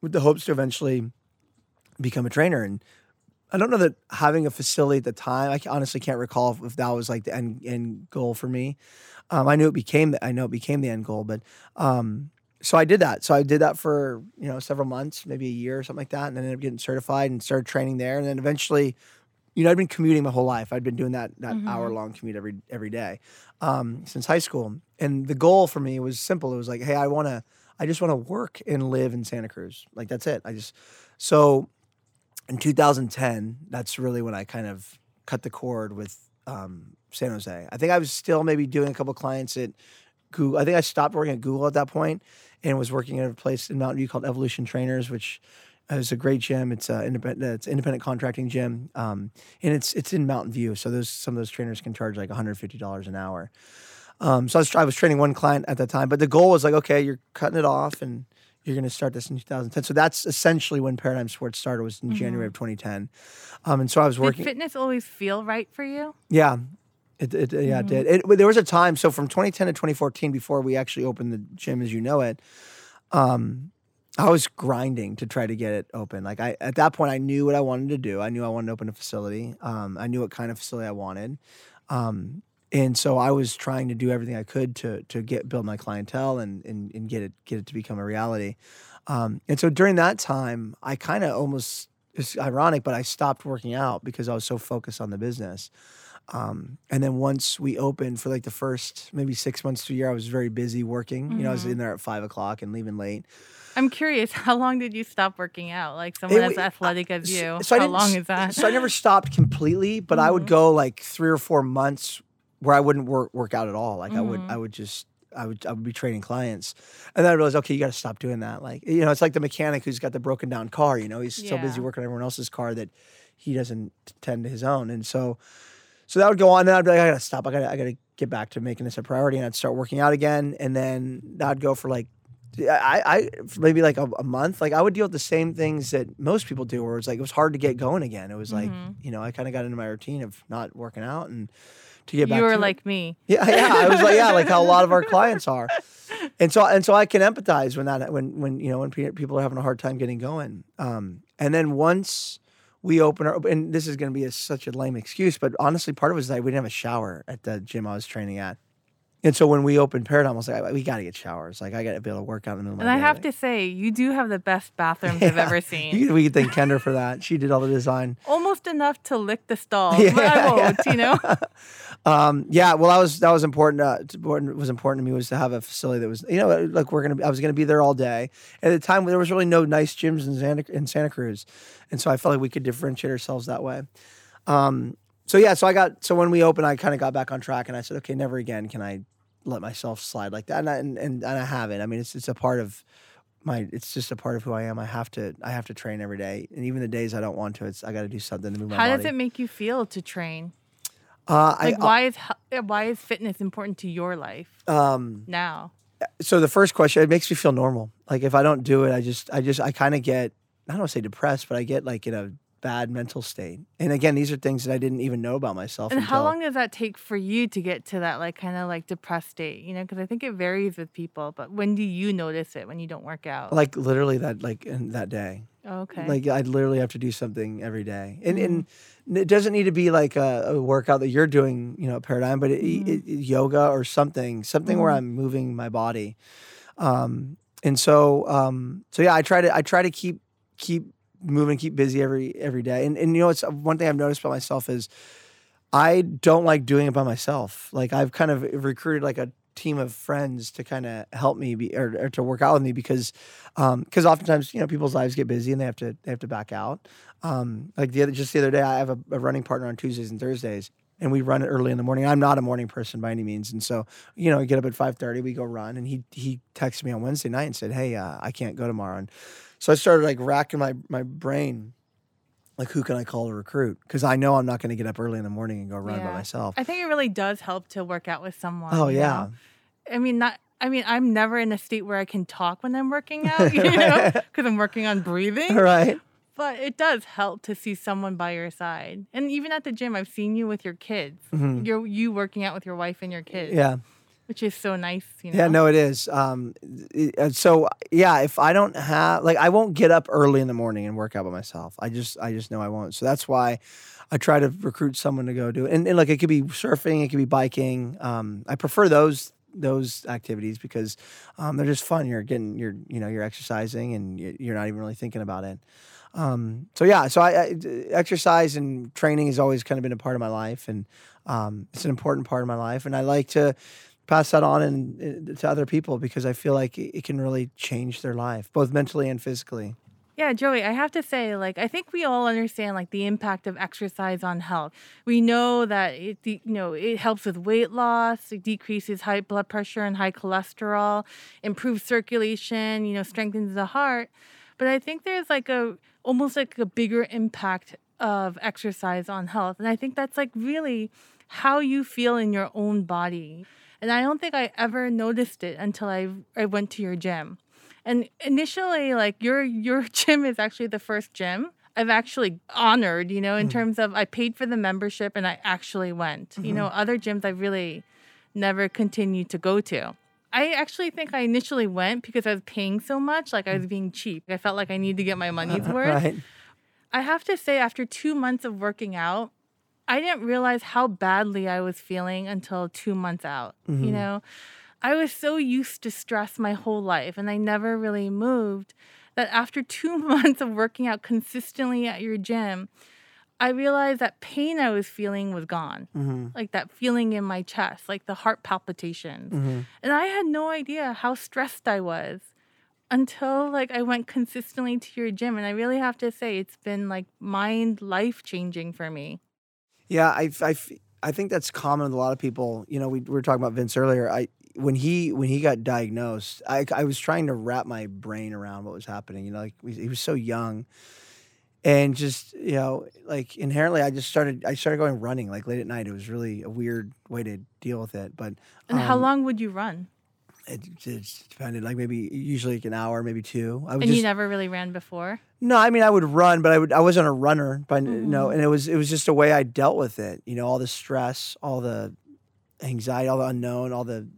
with the hopes to eventually become a trainer. And I don't know that having a facility at the time. I honestly can't recall if, that was like the end end goal for me. Um, I knew it became the, I know it became the end goal, but um, so I did that. So I did that for you know several months, maybe a year or something like that, and then ended up getting certified and started training there. And then eventually, you know, I'd been commuting my whole life. I'd been doing that that Mhm. hour long commute every every day um, since high school. And the goal for me was simple. It was like, hey, I want to, I just want to work and live in Santa Cruz. Like that's it. I just so in 2010, that's really when I kind of cut the cord with um, San Jose. I think I was still maybe doing a couple clients at Google. I think I stopped working at Google at that point and was working at a place in Mountain View called Evolution Trainers, which is a great gym. It's a independent, it's independent contracting gym, um, and it's it's in Mountain View. So those some of those trainers can charge like 150 dollars an hour. Um, so I was, I was training one client at that time, but the goal was like, okay, you're cutting it off and you're going to start this in 2010. So that's essentially when Paradigm Sports started was in January of 2010. Um, and so I was Did working. fitness always feel right for you? Yeah. It, it yeah, it did. It, there was a time, so from 2010 to 2014, before we actually opened the gym as you know it, um, I was grinding to try to get it open. Like I, at that point, I knew what I wanted to do. I knew I wanted to open a facility. Um, I knew what kind of facility I wanted, um, and so I was trying to do everything I could to to get build my clientele and and, and get it get it to become a reality. Um, and so during that time, I kind of almost it's ironic, but I stopped working out because I was so focused on the business. Um, and then once we opened for like the first maybe six months to a year, I was very busy working. You know, I was in there at five o'clock and leaving late. I'm curious, <laughs> how long did you stop working out? Like someone It as athletic as you. so I how long is that? So I never stopped completely, but I would Mhm. go like three or four months where I wouldn't work work out at all. Like I would. I would just I would I would be training clients, and then I realized okay, you got to stop doing that. Like you know, it's like the mechanic who's got the broken down car. You know, he's so busy working on everyone else's car that he doesn't tend to his own, and so. So that would go on, and I'd be like, I gotta stop. I gotta, I gotta get back to making this a priority, and I'd start working out again, and then that'd go for like, I, I maybe like a, a month. Like I would deal with the same things that most people do, where it's like it was hard to get going again. It was like, Mhm. you know, I kind of got into my routine of not working out and to get back. you were to it. like me. Yeah, yeah. I was like, yeah, like how a lot of our clients are, and so and so I can empathize when that when when you know when pe- people are having a hard time getting going. Um, and then once we open our and this is going to be a, such a lame excuse, but honestly, part of it was that we didn't have a shower at the gym I was training at. And so when we opened Paradigm, I was like, we got to get showers. Like I got to be able to work out in the middle of And I have to say, you do have the best bathrooms I've <laughs> ever <laughs> seen. You, we could thank Kendra for that. She did all the design. Almost enough to lick the stalls. <laughs> Yeah, but I won't, you know? Um, yeah, well, that was that was important. Uh, to- important was important to me was to have a facility that was, you know, like we're gonna. I was gonna be there all day. At the time, there was really no nice gyms in Santa in Santa Cruz, and so I felt like we could differentiate ourselves that way. Um, so yeah, so I got so when we opened, I kind of got back on track, and I said, okay, never again can I let myself slide like that, and I, and, and, I haven't. I mean, it's it's a part of my. It's just a part of who I am. I have to I have to train every day, and even the days I don't want to, it's I got to do something to move my How body. How does it make you feel to train? Uh, I, Like, why is why is fitness important to your life um, now? so the first question it makes me feel normal like if i don't do it i just i just i kind of get i don't say depressed but i get like in a bad mental state and again these are things that i didn't even know about myself And how long does that take for you to get to that like kind of like depressed state? You know, because I think it varies with people. But when do you notice it when you don't work out? like literally that like in that day okay. like i literally have to do something every day and and it doesn't need to be like a, a workout that you're doing you know paradigm but it, it, yoga or something something where i'm moving my body um and so um so yeah i try to i try to keep keep moving and keep busy every every day. And and you know it's one thing i've noticed about myself is i don't like doing it by myself. Like i've kind of recruited like a team of friends to kind of help me be or, or to work out with me because um because oftentimes you know people's lives get busy and they have to they have to back out. Um like the other just the other day i have a, a running partner on tuesdays and thursdays and we run early in the morning. I'm not a morning person by any means and so you know we get up at 5.30 we go run and he he texted me on wednesday night and said hey uh, i can't go tomorrow. And so i started like racking my my brain like who can i call to recruit because i know i'm not going to get up early in the morning and go run by myself I think it really does help to work out with someone. oh yeah know? I mean, not. I mean, I'm never in a state where I can talk when I'm working <laughs> out, <laughs> you know, because I'm working on breathing. right But it does help to see someone by your side, and even at the gym, I've seen you with your kids. Mhm. You're you working out with your wife and your kids. yeah which is so nice. You know? Yeah, no, it is. Um, it- so yeah, if I don't have like, I won't get up early in the morning and work out by myself. I just, I just know I won't. So that's why I try to recruit someone to go do it. And, and like, it could be surfing, it could be biking. Um, I prefer those those activities because um, they're just fun. You're getting, you're, you know, you're exercising and you- you're not even really thinking about it. Um, so yeah, so I, I exercise and training has always kind of been a part of my life, and um, it's an important part of my life. And I like to pass that on and, uh, to other people because I feel like it, it can really change their life, both mentally and physically. Yeah, Joey, I have to say, like, I think we all understand like the impact of exercise on health. We know that it, you know, it helps with weight loss, it decreases high blood pressure and high cholesterol, improves circulation, you know, strengthens the heart. But I think there's like a almost like a bigger impact of exercise on health, and I think that's like really how you feel in your own body. And I don't think I ever noticed it until I I went to your gym. And initially, like your your <laughs> gym is actually the first gym I've actually honored, you know, in mm-hmm. terms of I paid for the membership and I actually went. You know, mm-hmm. other gyms I really never continued to go to. I actually think I initially went because I was paying so much, like I was mm. being cheap. I felt like I needed to get my money's <laughs> worth. right? I have to say, after two months of working out, I didn't realize how badly I was feeling until two months out. You mm-hmm. know, I was so used to stress my whole life and I never really moved that after <laughs> two months of working out consistently at your gym, I realized that pain I was feeling was gone. Mm-hmm. Like that feeling in my chest, like the heart palpitations. Mm-hmm. And I had no idea how stressed I was until like I went consistently to your gym and I really have to say it's been like mind life changing for me. Yeah, I, I, I think that's common with a lot of people. You know, we, we were talking about Vince earlier. I when he when he got diagnosed, I, I was trying to wrap my brain around what was happening. You know, like he was so young, and just you know, like inherently, I just started. I started going running like late at night. It was really a weird way to deal with it, but And how um, long would you run? It, it just depended. Like maybe usually like an hour, maybe two. I would And just you never really ran before? no, I mean I would run, but I would I wasn't a runner, but no, Mm-hmm. and it was it was just a way I dealt with it. You know, all the stress, all the anxiety, all the unknown, all the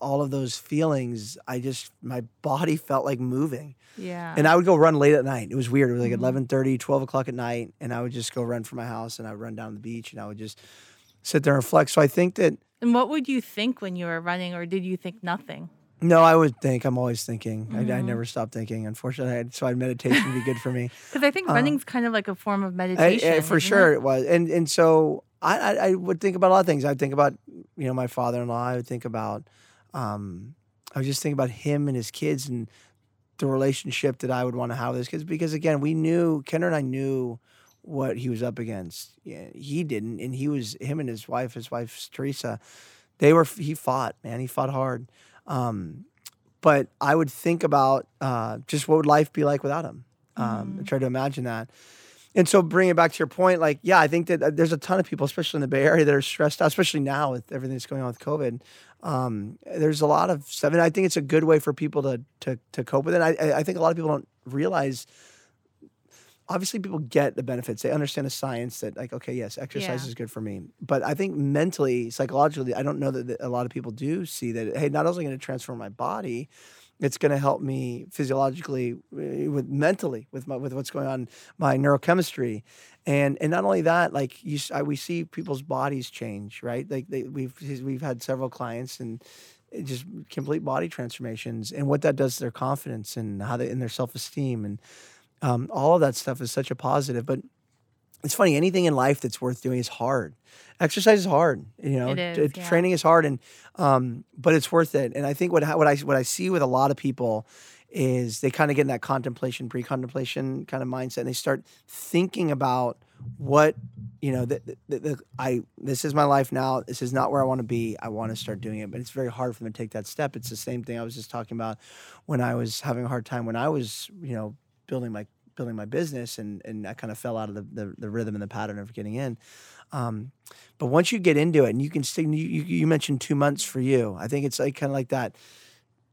all of those feelings. I just my body felt like moving, Yeah. and I would go run late at night. It was weird. It was like Mhm. 11:30, 12 o'clock at night, and I would just go run from my house, and I would run down the beach, and I would just sit there and reflect. So I think that and what would you think when you were running, or did you think nothing? no, I would think. I'm always thinking. I, I Mhm. never stop thinking. Unfortunately, I, so I meditation would be good for me. <laughs> Because I think Uh, running's kind of like a form of meditation. I- for sure it? it was, and and so I, I I would think about a lot of things. I'd think about you know my father-in-law. I would think about, um, I would just think about him and his kids and the relationship that I would want to have with his kids. Because again, we knew Kendra and I knew what he was up against. Yeah, he didn't, and he was him and his wife. His wife's Teresa. They were he fought man. He fought hard. Um, but I would think about uh, just what would life be like without him. Um, I try to imagine that. And so, bring it back to your point, like, yeah, I think that uh, there's a ton of people, especially in the Bay Area, that are stressed out, especially now with everything that's going on with COVID. Um, there's a lot of stuff, and I think it's a good way for people to to to cope with it. I- I think a lot of people don't realize. Obviously, people get the benefits. They understand the science that, like, okay, yes, exercise Yeah. is good for me. But I think mentally, psychologically, I don't know that, a lot of people do see that. Hey, not only going to transform my body, it's going to help me physiologically, uh, with mentally, with my with what's going on, my neurochemistry, and and not only that, like you, I, we see people's bodies change, right? Like they, we've we've had several clients and just complete body transformations, and what that does to their confidence and how they in their self esteem and um, all of that stuff is such a positive. But it's funny, anything in life that's worth doing is hard. Exercise is hard, you know. It is, t- yeah. Training is hard, and um, but it's worth it. And I think what what I what I see with a lot of people is they kind of get in that contemplation, pre-contemplation kind of mindset, and they start thinking about what you know. The, the, the, I this is my life now. This is not where I want to be. I want to start doing it, but it's very hard for them to take that step. It's the same thing I was just talking about when I was having a hard time when I was you know building my building my business and and I kind of fell out of the, the, the rhythm and the pattern of getting in. Um, but once you get into it and you can stay, you, you mentioned two months for you. I think it's like kind of like that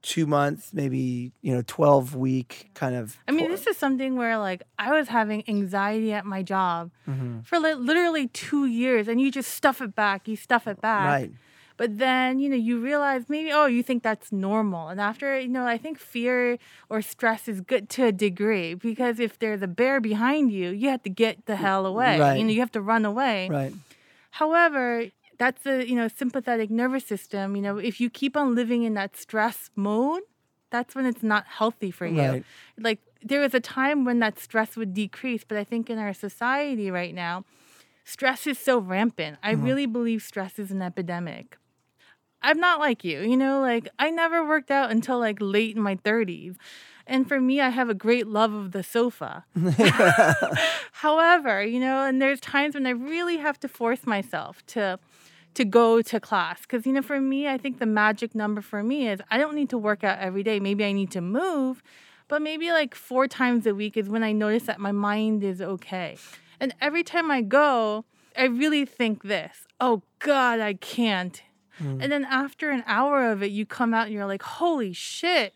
two month, maybe, you know, 12 week kind of. I mean, this is something where like I was having anxiety at my job Mhm. for li- literally two years, and you just stuff it back, you stuff it back. Right. But then, you know, you realize maybe, oh, you think that's normal. And after, you know, I think fear or stress is good to a degree because if there's a bear behind you, you have to get the hell away. Right. You know, you have to run away. Right. However, that's a, you know, sympathetic nervous system. You know, if you keep on living in that stress mode, that's when it's not healthy for you. Right. Like there was a time when that stress would decrease, but I think in our society right now, stress is so rampant. I mm-hmm. really believe stress is an epidemic. I'm not like you, you know, like I never worked out until like late in my 30s. And for me, I have a great love of the sofa. <laughs> However, you know, and there's times when I really have to force myself to to go to class because you know for me i think the magic number for me is i don't need to work out every day maybe i need to move but maybe like four times a week is when i notice that my mind is okay and every time i go i really think this oh god i can't and then after an hour of it you come out and you're like holy shit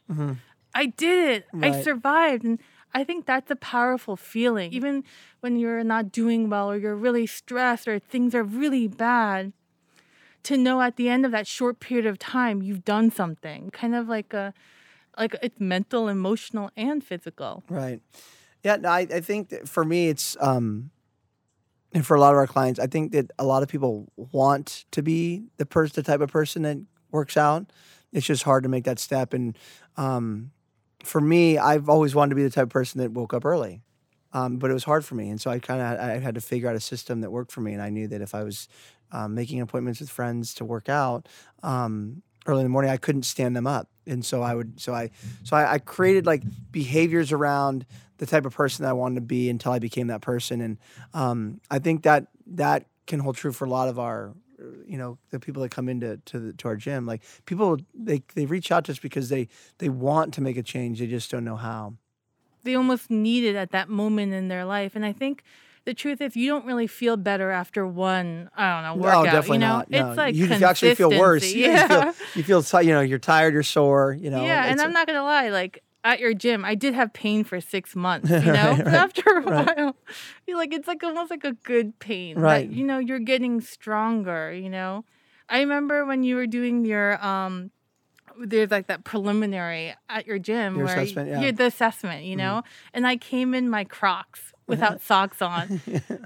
i did it. I survived. And i think that's a powerful feeling. Even when you're not doing well or you're really stressed or things are really bad to know at the end of that short period of time you've done something. Kind of like a like it's mental emotional and physical. Right. Yeah, no, I, I think that for me, it's, um, and for a lot of our clients, I think that a lot of people want to be the person, the type of person that works out. It's just hard to make that step. And um, for me, I've always wanted to be the type of person that woke up early. Um, but it was hard for me, and so I kind of I had to figure out a system that worked for me. And I knew that if I was um, making appointments with friends to work out um, early in the morning, I couldn't stand them up, and so I would so I so I, I created like behaviors around the type of person that I wanted to be until I became that person, and um, I think that that can hold true for a lot of our you know the people that come into to, the, to our gym. Like people they they reach out to us because they they want to make a change. They just don't know how. They almost need it at that moment in their life. And i think the truth is you don't really feel better after one i don't know workout no, definitely you know not. No. it's like you actually feel worse. Yeah, You feel, you feel you know, you're tired, you're sore, you know. yeah and i'm not gonna lie like at your gym i did have pain for six months you <laughs> know Right, but after a right. while you're <laughs> like it's like almost like a good pain that, Right. you know you're getting stronger you know i remember when you were doing your um there's like that preliminary at your gym Your where assessment, yeah. Mm-hmm. you're the assessment you know and i came in my crocs without <laughs> socks on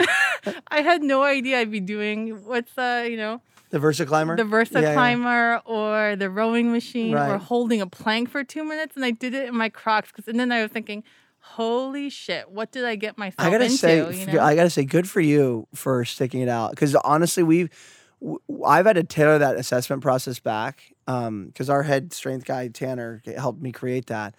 <laughs> i had no idea i'd be doing what's the you know the Versa climber. the Versa Yeah, yeah. climber or the rowing machine or holding a plank for two minutes, and I did it in my Crocs. Cause, and then I was thinking, "Holy shit, what did I get myself I gotta into?" say, you know? I gotta say, good for you for sticking it out. Because honestly, we've I've had to tailor that assessment process back um, because our head strength guy Tanner helped me create that,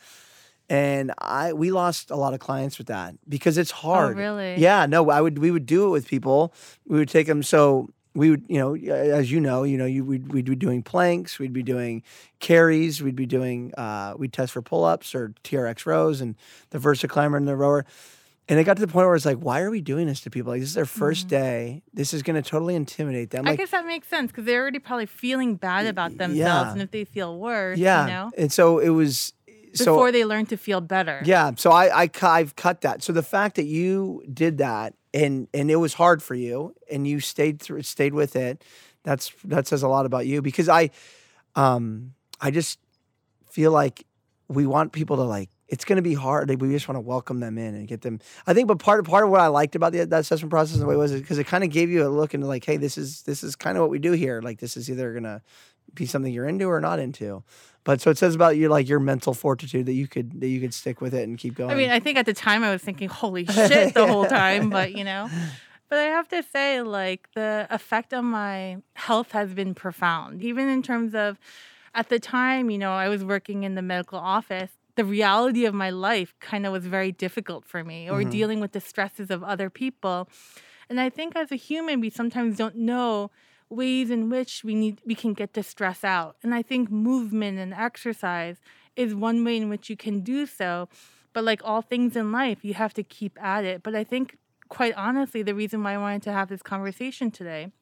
and I we lost a lot of clients with that because it's hard. Oh, really? Yeah, no, I would we would do it with people. We would take them so. We would, you know, as you know, you know, you we'd, we'd be doing planks, we'd be doing carries, we'd be doing, uh, we'd test for pull ups or TRX rows, and the Versa climber and the rower. And it got to the point where it's like, why are we doing this to people? Like, this is their 1st day. This is going to totally intimidate them. Mm-hmm. I Like, guess that makes sense because they're already probably feeling bad about themselves, yeah. and if they feel worse, yeah. you know, And so it was. So before they learn to feel better. Yeah, so I, I I've cut that. So the fact that you did that and and it was hard for you and you stayed through stayed with it, that's that says a lot about you because I um I just feel like we want people to like it's going to be hard. Like, we just want to welcome them in and get them. I think, but part of part of what I liked about the, that assessment process in a way was because it kind of gave you a look into like, hey, this is this is kind of what we do here. Like, this is either going to be something you're into or not into. But so it says about your like your mental fortitude that you could that you could stick with it and keep going. I mean, I think at the time I was thinking, holy <laughs> shit, the whole time, but you know. But I have to say, like, the effect on my health has been profound, even in terms of at the time, you know, I was working in the medical office. The reality of my life kind of was very difficult for me, or mm-hmm. dealing with the stresses of other people. And I think as a human, we sometimes don't know ways in which we need we can get the stress out. And I think movement and exercise is one way in which you can do so. But like all things in life, you have to keep at it. But I think quite honestly, the reason why I wanted to have this conversation today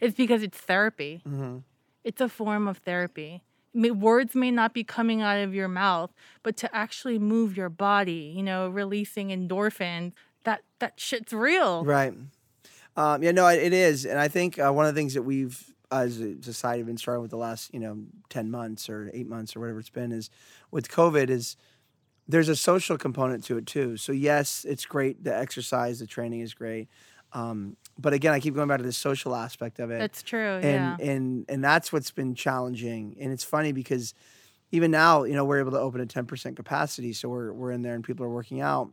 is because it's therapy. Mm-hmm. It's a form of therapy. May, words may not be coming out of your mouth, but to actually move your body, you know, releasing endorphins, that that shit's real. Right. Um, yeah, no, it, it is, and I think uh, one of the things that we've as a society have been struggling with the last you know ten months or eight months or whatever it's been is with COVID is there's a social component to it too. So yes, it's great. The exercise, the training is great. Um, but again, I keep going back to the social aspect of it. That's true. and yeah. and and that's what's been challenging. And it's funny because even now, you know, we're able to open at ten percent capacity, so we're we're in there and people are working out.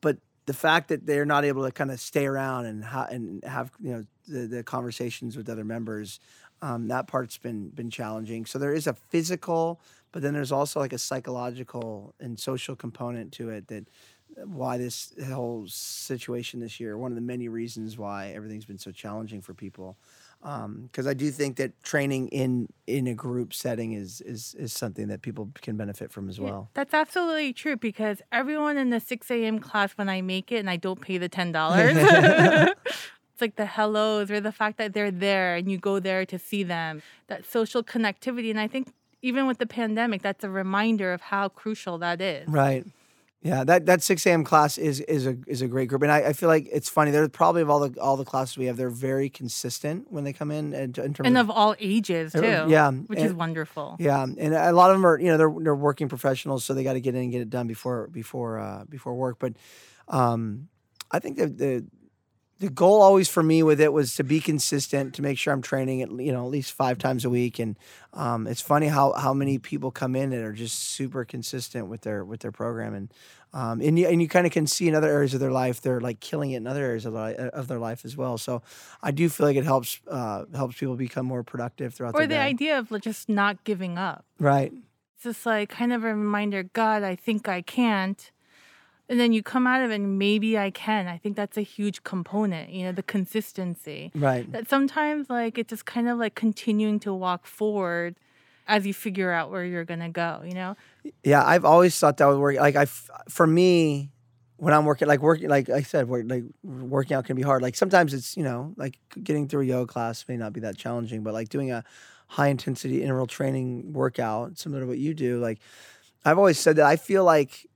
But the fact that they're not able to kind of stay around and ha- and have you know the, the conversations with other members, um, that part's been been challenging. So there is a physical, but then there's also like a psychological and social component to it that why this whole situation this year one of the many reasons why everything's been so challenging for people um, because I do think that training in in a group setting is is is something that people can benefit from as Yeah, well. that's absolutely true because everyone in the 6 a.m. class, when I make it and I don't pay the $10, <laughs> <laughs> it's like the hellos or the fact that they're there and you go there to see them, that social connectivity. And I think even with the pandemic, that's a reminder of how crucial that is. Right. Yeah, that, that six a.m. class is is a is a great group, and I, I feel like it's funny. They're probably of all the all the classes we have, they're very consistent when they come in, and in terms And of of all ages, too. yeah, Which is wonderful. Yeah, and a lot of them are you know they're they're working professionals, so they got to get in and get it done before before uh, before work. But um, I think the the the goal always for me with it was to be consistent, to make sure I'm training at you know at least five times a week. And um, it's funny how how many people come in and are just super consistent with their with their program, and um, and you and you kind of can see in other areas of their life they're like killing it in other areas of, li- of their life as well. So I do feel like it helps uh, helps people become more productive throughout Or the day. idea of just not giving up. right. It's just like kind of a reminder God, I think I can't. And then you come out of it and maybe I can. I think that's a huge component, you know, the consistency. Right. That sometimes, like, it's just kind of like continuing to walk forward as you figure out where you're going to go, you know? Yeah, I've always thought that would work. Like I for me, when I'm working, like working, like I said, work, like working out can be hard. Like sometimes it's you know, like getting through a yoga class may not be that challenging, but like doing a high intensity interval training workout, similar to what you do, like I've always said that I feel like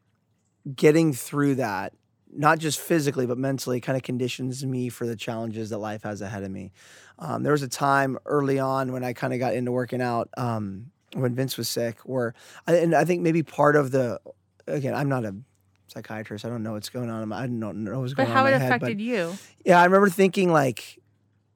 getting through that, not just physically but mentally, kind of conditions me for the challenges that life has ahead of me. Um, there was a time early on when I kind of got into working out um, when Vince was sick, where I- and I think maybe part of the again, I'm not a psychiatrist. I don't know what's going on. in my- I don't know what's But going how on it my head. affected But you. yeah, I remember thinking like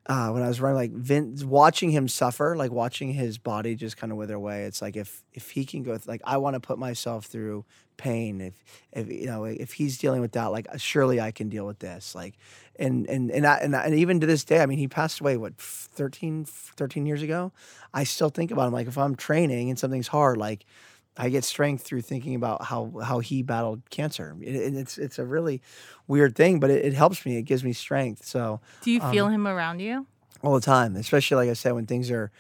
uh, when I was running, like Vince, watching him suffer, like watching his body just kind of wither away. It's like if if he can go, th- like I want to put myself through pain. If if you know if he's dealing with that, like surely I can deal with this. Like and and and I, and, I, and even to this day, I mean, he passed away what 13, 13 years ago. I still think about him. Like if I'm training and something's hard, like. I get strength through thinking about how how he battled cancer. It, it- it's it's a really weird thing, but it, it helps me. It gives me strength. So Do you feel Um, him around you? all the time, especially like I said, when things are.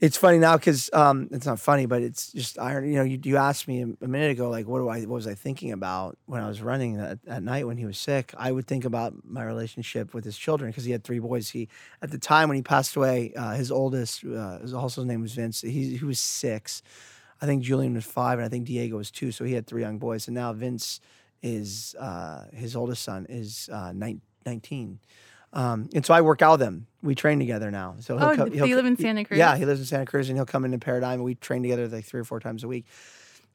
It's funny now because um, it's not funny, but it's just iron. You know, you, you asked me a, a minute ago, like, what do I, what was I thinking about when I was running at, at night when he was sick? I would think about my relationship with his children because he had three boys. He, at the time when he passed away, uh, his oldest, uh, his- also his name was Vince. He, he was six. I think Julian was five, and I think Diego was two. So he had three young boys, and now Vince is uh, his oldest son is uh, nine, 19. Um, and so I work out with him. We train together now. So he'll Oh, co- do he'll you live in Santa Cruz? Yeah, he lives in Santa Cruz, and he'll come into Paradigm, and we train together like three or four times a week.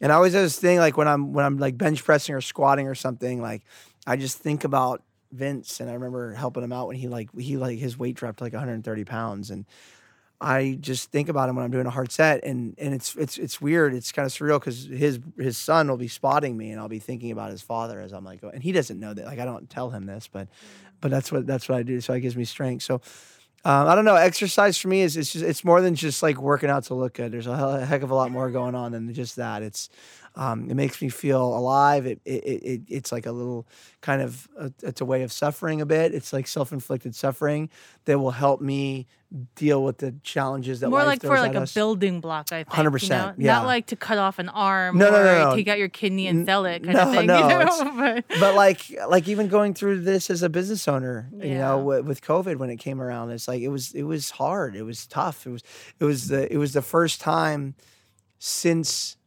And I always have this thing like when I'm when I'm like bench pressing or squatting or something, like I just think about Vince, and I remember helping him out when he like he like his weight dropped to like 130 pounds, and I just think about him when I'm doing a hard set, and and it's it's it's weird. It's kind of surreal because his his son will be spotting me, and I'll be thinking about his father as I'm like, and he doesn't know that. Like I don't tell him this, but but that's what that's what I do. So it gives me strength. So. Um, I don't know. Exercise for me is it's just it's more than just like working out to look good. There's a a heck of a lot more going on than just that. It's um, it makes me feel alive. It, it, it, it it's like a little kind of a, it's a way of suffering a bit. It's like self inflicted suffering that will help me deal with the challenges that More like for like a us. building block, I think. 100%, You know? yeah. Not like to cut off an arm No, or no, no, no. take out your kidney and sell it kind no, of thing. <laughs> no, you know? <laughs> but, but like like even going through this as a business owner you know with, with covid when it came around it's like it was it was hard it was tough it was it was the it was the first time since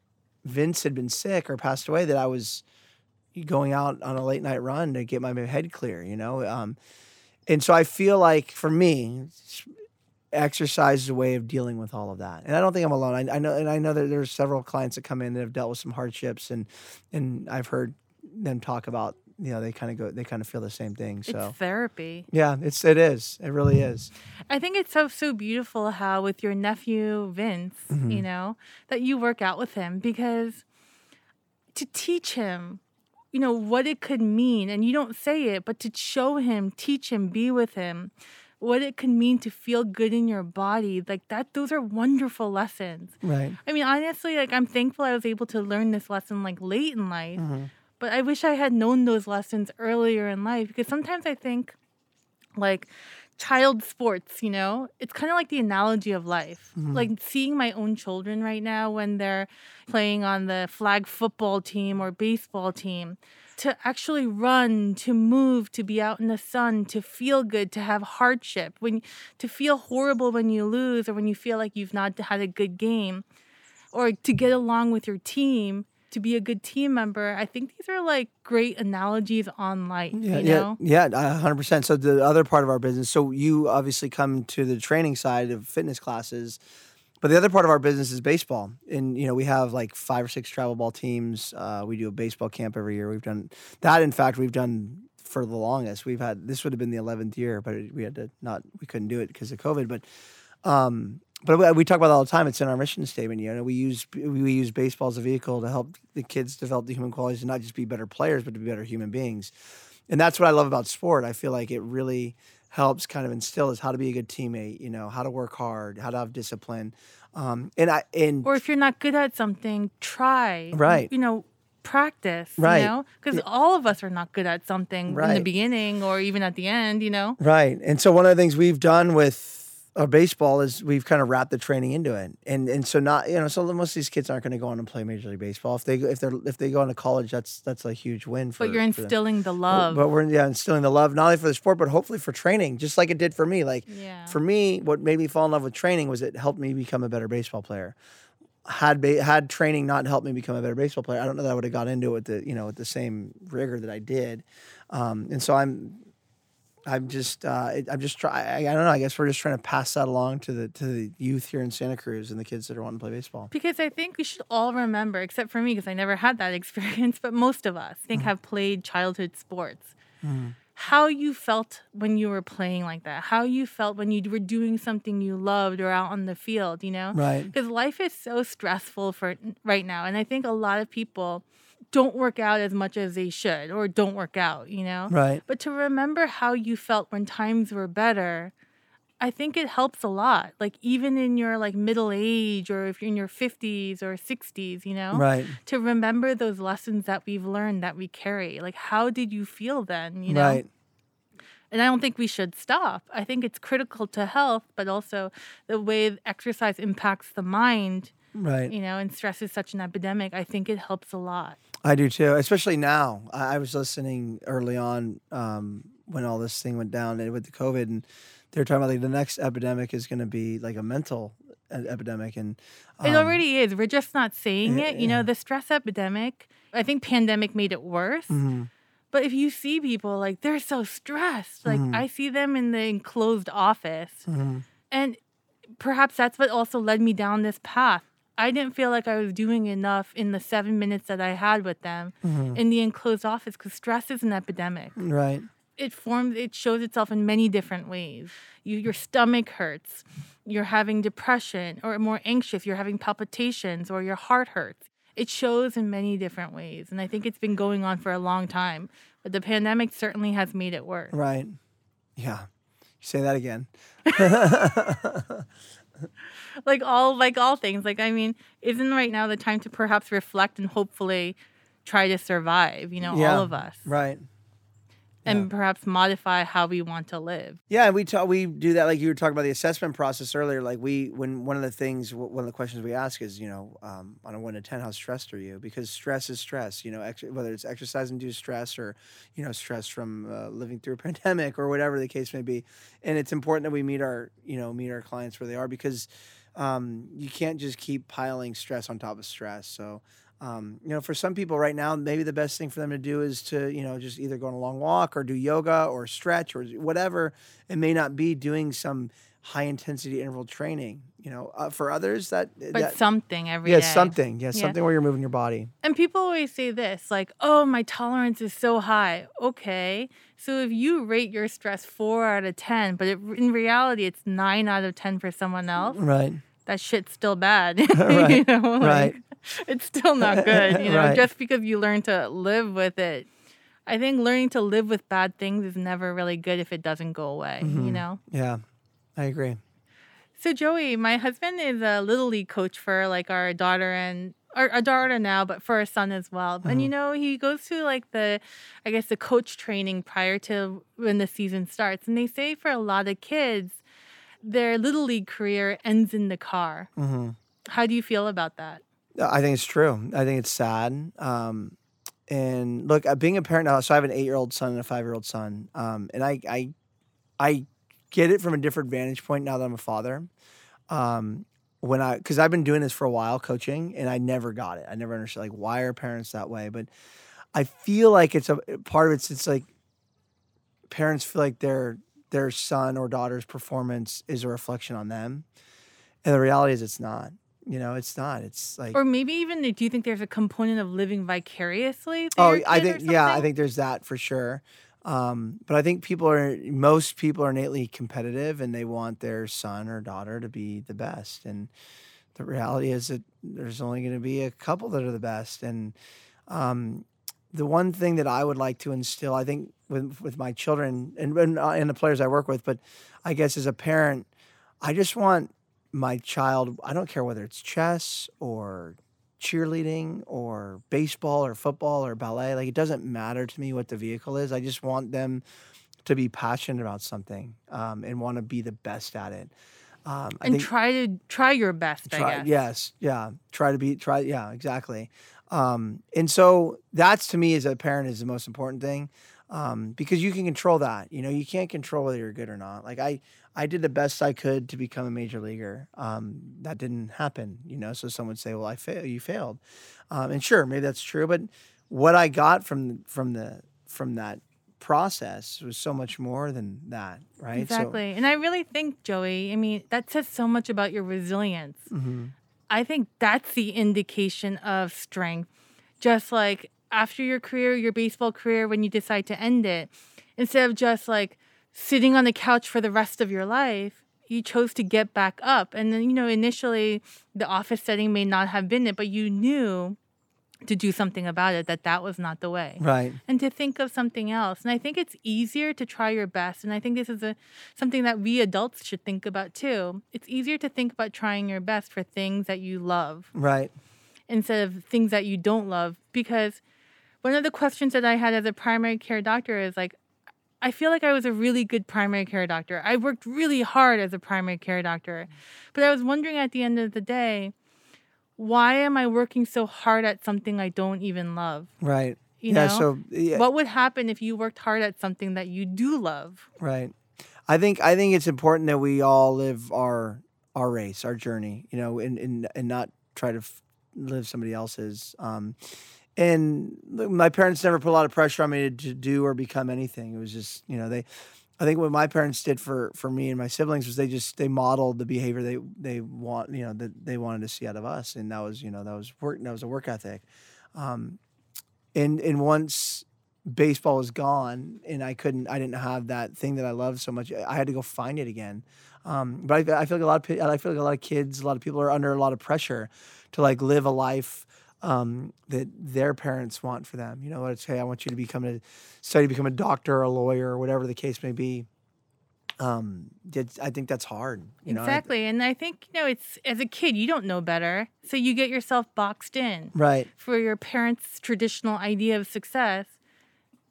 vince had been sick or passed away that i was going out on a late night run to get my head clear you know um and so i feel like for me exercise is a way of dealing with all of that. And I don't think I'm alone. I, I know, and I know that there's several clients that come in that have dealt with some hardships, and and I've heard them talk about you know they kind of go they kind of feel the same thing. So It's therapy. yeah, it's it is it really is. I think it's so so beautiful how with your nephew Vince, Mm-hmm. you know, that you work out with him because to teach him, you know, what it could mean and you don't say it, but to show him, teach him, be with him, what it could mean to feel good in your body, like that those are wonderful lessons. Right. I mean, honestly, like I'm thankful I was able to learn this lesson like late in life. But I wish I had known those lessons earlier in life because sometimes I think like child sports, you know, it's kind of like the analogy of life. Mm-hmm. Like seeing my own children right now when they're playing on the flag football team or baseball team. To actually run, to move, to be out in the sun, to feel good, to have hardship, when to feel horrible when you lose or when you feel like you've not had a good game, or to get along with your team, to be a good team member. I think these are like great analogies on life. Yeah, you yeah, know? yeah, a hundred percent. So the other part of our business, so you obviously come to the training side of fitness classes, but the other part of our business is baseball. And you know, we have like five or six travel ball teams. Uh, we do a baseball camp every year. We've done that. In fact, we've done for the longest. We've had this would have been the eleventh year, but we had to not we couldn't do it because of COVID. But um, but we, we talk about it all the time. It's in our mission statement. You know, we use we use baseball as a vehicle to help the kids develop the human qualities and not just be better players, but to be better human beings. And that's what I love about sport. I feel like it really helps kind of instill is how to be a good teammate. You know, how to work hard, how to have discipline. Um, and I and Or if you're not good at something, try. Right. You know, practice. Right. You know, because all of us are not good at something in the beginning or even at the end. You know. Right. And so one of the things we've done with our baseball is we've kind of wrapped the training into it. And and so not you know, so most of these kids aren't going to go on and play Major League Baseball. If they if they're if they go into college, that's that's a huge win for But you're instilling the love. But we're yeah, instilling the love not only for the sport, but hopefully for training, just like it did for me. Like Yeah. for me, what made me fall in love with training was it helped me become a better baseball player. Had ba- had training not helped me become a better baseball player, I don't know that I would have got into it with the you know with the same rigor that I did. Um, and so I'm I'm just uh, I'm just try I, don't know. I guess we're just trying to pass that along to the to the youth here in Santa Cruz and the kids that are wanting to play baseball. Because I think we should all remember, except for me, because I never had that <laughs> experience, but most of us, I think, Mm-hmm. have played childhood sports. How you felt when you were playing like that, how you felt when you were doing something you loved or out on the field, you know? Right. Because life is so stressful for right now. And I think a lot of people don't work out as much as they should or don't work out, you know? Right. But to remember how you felt when times were better, I think it helps a lot. Like even in your like middle age or if you're in your 50s or 60s, you know? Right. To remember those lessons that we've learned that we carry. Like how did you feel then, you know? Right. And I don't think we should stop. I think it's critical to health, but also the way exercise impacts the mind, Right. you know, and stress is such an epidemic. I think it helps a lot. I do too, especially now. I, I was listening early on um, when all this thing went down and with the COVID, and they were talking about like the next epidemic is going to be like a mental e- epidemic, and It um, already is. We're just not saying yeah, it. You know, the stress epidemic, I think pandemic made it worse. mhm, But if you see people like they're so stressed, like Mhm. I see them in the enclosed office, mhm. and perhaps that's what also led me down this path. I didn't feel like I was doing enough in the seven minutes that I had with them Mm-hmm. in the enclosed office because stress is an epidemic. right, It forms, it shows itself in many different ways. You, your stomach hurts, you're having depression or more anxious, you're having palpitations, or your heart hurts. It shows in many different ways. And I think it's been going on for a long time. But the pandemic certainly has made it worse. right, yeah. Say that again. <laughs> <laughs> <laughs> like all like all things like i mean isn't right now the time to perhaps reflect and hopefully try to survive you know Yeah, all of us Right. And perhaps modify how we want to live Yeah, and we talk, we do that like you were talking about the assessment process earlier. Like we, when one of the things, one of the questions we ask is, you know, um, on a one to ten, how stressed are you? Because stress is stress. You know, ex- whether it's exercise induced stress or, you know, stress from uh, living through a <laughs> pandemic or whatever the case may be. And it's important that we meet our, you know, meet our clients where they are because um, you can't just keep piling stress on top of stress. So. Um, you know, for some people right now, maybe the best thing for them to do is to, you know, just either go on a long walk or do yoga or stretch or whatever. It may not be doing some high intensity interval training. You know, uh, for others that But that, something every day. yeah, something, yeah, Yeah. something where you're moving your body. And people always say this, like, oh, my tolerance is so high. Okay. So if you rate your stress four out of 10, but it, in reality, it's nine out of 10 for someone else, Right. that shit's still bad. <laughs> <laughs> Right, you know, like, right. <laughs> It's still not good. You <laughs> know, Right. just because you learn to live with it. I think learning to live with bad things is never really good if it doesn't go away, Mm-hmm. you know? Yeah, I agree. So Joey, my husband is a little league coach for like our daughter and our, our daughter now, but for our son as well. And you know, he goes to like the, I guess the coach training prior to when the season starts. And they say for a lot of kids, their little league career ends in the car. hmm How do you feel about that? I think it's true. I think it's sad. Um, and look, uh, being a parent now, so I have an eight-year-old son and a five-year-old son, um, and I, I, I get it from a different vantage point now that I'm a father. Um, when I, because I've been doing this for a while, coaching, and I never got it. I never understood like why are parents that way. But I feel like it's a part of it's. It's like parents feel like their their son or daughter's performance is a reflection on them, and the reality is it's not. You know, it's not. It's like Or maybe even do you think there's a component of living vicariously? Oh, I think yeah, I think there's that for sure. Um, but I think people are most people are innately competitive and they want their son or daughter to be the best. And the reality is that there's only going to be a couple that are the best. And um, the one thing that I would like to instill, I think, with with my children and and, uh, and the players I work with, but I guess as a parent, I just want my child. I don't care whether it's chess or cheerleading or baseball or football or ballet. Like it doesn't matter to me what the vehicle is. I just want them to be passionate about something um, and want to be the best at it. Um, I and think try to try your best, I try, guess. yes, yeah. Try to be try. Yeah, exactly. Um, and so that's to me as a parent is the most important thing um, because you can control that. You know, you can't control whether you're good or not. Like I, I did the best I could to become a major leaguer. Um, that didn't happen. You know, so some would say, "Well, I failed. You failed," um, and sure, maybe that's true. But what I got from from the from that process was so much more than that, right? Exactly. and I really think, Joey, I mean, that says so much about your resilience. So, mhm. I think that's the indication of strength. Just like after your career, your baseball career, when you decide to end it, instead of just like sitting on the couch for the rest of your life, you chose to get back up. And then, you know, initially the office setting may not have been it, but you knew to do something about it, that that was not the way right. and to think of something else. And I think it's easier to try your best. And I think this is a something that we adults should think about too. It's easier to think about trying your best for things that you love Right. instead of things that you don't love. Because one of the questions that I had as a primary care doctor is like, I feel like I was a really good primary care doctor. I worked really hard as a primary care doctor. But I was wondering at the end of the day, why am I working so hard at something I don't even love? Right. You yeah. know? So yeah, What would happen if you worked hard at something that you do love? Right. I think I think it's important that we all live our our race, our journey, you know, and and, and not try to f- live somebody else's. Um, and my parents never put a lot of pressure on me to, to do or become anything. It was just, you know, they. I think what my parents did for for me and my siblings was they just they modeled the behavior they they want you know that they wanted to see out of us, and that was you know that was work that was a work ethic. Um, and and once baseball was gone and I couldn't I didn't have that thing that I loved so much I had to go find it again um, but I, I feel like a lot of I feel like a lot of kids a lot of people are under a lot of pressure to like live a life um, that their parents want for them you know let's say I want you to become a study become a doctor or a lawyer or whatever the case may be um, I think that's hard you know exactly. and I think, you know, it's as a kid, you don't know better. So you get yourself boxed in right for your parents' traditional idea of success.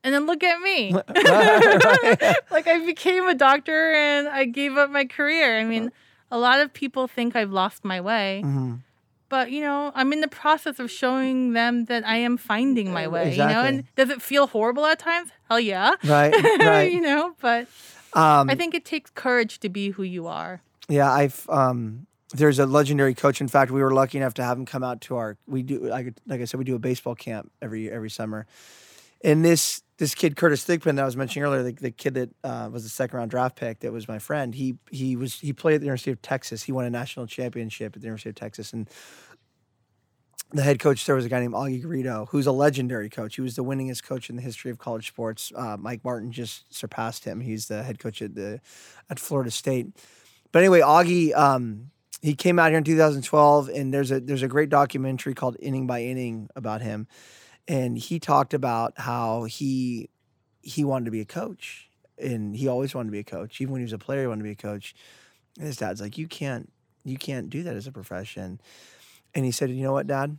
And then look at me. <laughs> <laughs> like I became a doctor and I gave up my career. I mean, a lot of people think I've lost my way. Mhm. But you know, I'm in the process of showing them that I am finding my way. You know, and does it feel horrible at times? Hell yeah. right <laughs> right you know, but um, I think it takes courage to be who you are. Yeah, I've um there's a legendary coach. In fact, we were lucky enough to have him come out to our we do like like I said we do a baseball camp every every summer. And this this kid Curtis Thigpen that I was mentioning earlier, the, the kid that uh, was the second round draft pick, that was my friend. He he was he played at the University of Texas. He won a national championship at the University of Texas, and the head coach there was a guy named Augie Garrido, who's a legendary coach. He was the winningest coach in the history of college sports. Uh, Mike Martin just surpassed him. He's the head coach at the at Florida State. But anyway, Augie. Um, he came out here in 2012, and there's a there's a great documentary called Inning by Inning about him, and he talked about how he he wanted to be a coach, and he always wanted to be a coach. Even when he was a player, he wanted to be a coach. And his dad's like, "You can't you can't do that as a profession." And he said, "You know what, Dad?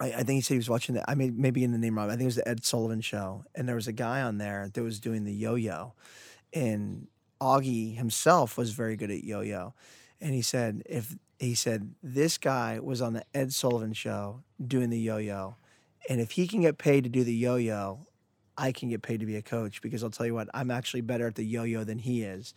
I, I think he said he was watching the. I mean, maybe in the name wrong. I think it was the Ed Sullivan show, and there was a guy on there that was doing the yo-yo, and Augie himself was very good at yo-yo, and he said if he said this guy was on the Ed Sullivan show doing the yo-yo, and if he can get paid to do the yo-yo, I can get paid to be a coach because I'll tell you what, I'm actually better at the yo-yo than he is."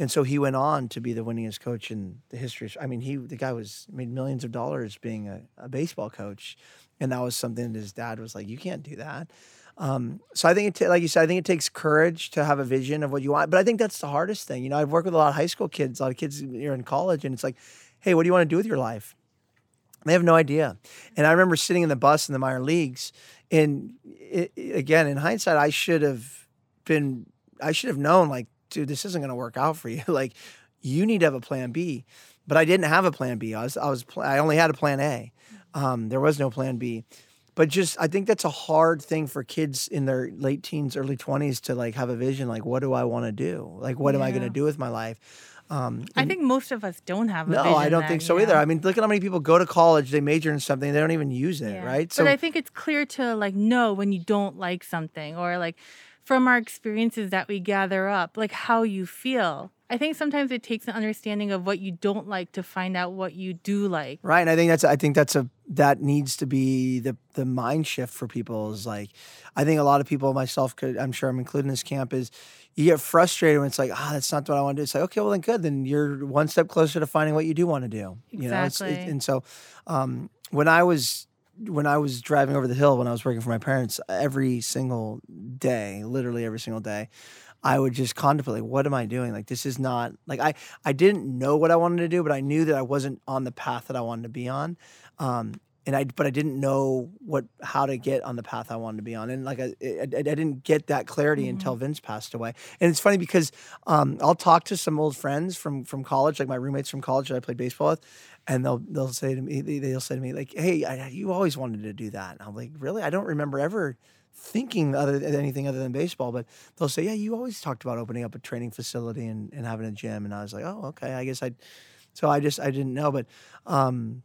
And so he went on to be the winningest coach in the history. I mean, he the guy was made millions of dollars being a, a baseball coach, and that was something that his dad was like, "You can't do that." Um, so I think, it t- like you said, I think it takes courage to have a vision of what you want. But I think that's the hardest thing. You know, I've worked with a lot of high school kids, a lot of kids you're in college, and it's like, "Hey, what do you want to do with your life?" They have no idea. And I remember sitting in the bus in the minor leagues, and it, again, in hindsight, I should have been, I should have known, like dude, this isn't going to work out for you. <laughs> like, you need to have a plan B. But I didn't have a plan B. I was, I was, I only had a plan A. Um, there was no plan B. But just, I think that's a hard thing for kids in their late teens, early twenties to like have a vision. Like, what do I want to do? Like, what yeah. am I going to do with my life? Um, I think most of us don't have. no, I don't then, think so either. I mean, look at how many people go to college, they major in something, they don't even use it, yeah. right? So, but I think it's clear to like know when you don't like something, or like from our experiences that we gather up, like how you feel. I think sometimes it takes an understanding of what you don't like to find out what you do like. Right. And I think that's I think that's a that needs to be the the mind shift for people is like I think a lot of people myself could I'm sure I'm included in this camp is you get frustrated when it's like, ah, oh, that's not what I want to do. It's like, okay, well then good. Then you're one step closer to finding what you do want to do. You exactly. know, and so um, when I was when I was driving over the hill when I was working for my parents, every single day, literally every single day, I would just contemplate, like, what am I doing? Like this is not like I I didn't know what I wanted to do, but I knew that I wasn't on the path that I wanted to be on. Um, and I but I didn't know what how to get on the path I wanted to be on, and like I I, I didn't get that clarity mm-hmm. until Vince passed away. And it's funny because um, I'll talk to some old friends from from college, like my roommates from college that I played baseball with, and they'll they'll say to me they'll say to me like, "Hey, I, you always wanted to do that." And I'm like, "Really? I don't remember ever." Thinking other than anything other than baseball, but they'll say, "Yeah, you always talked about opening up a training facility and, and having a gym." And I was like, "Oh, okay. I guess I." So I just I didn't know, but um,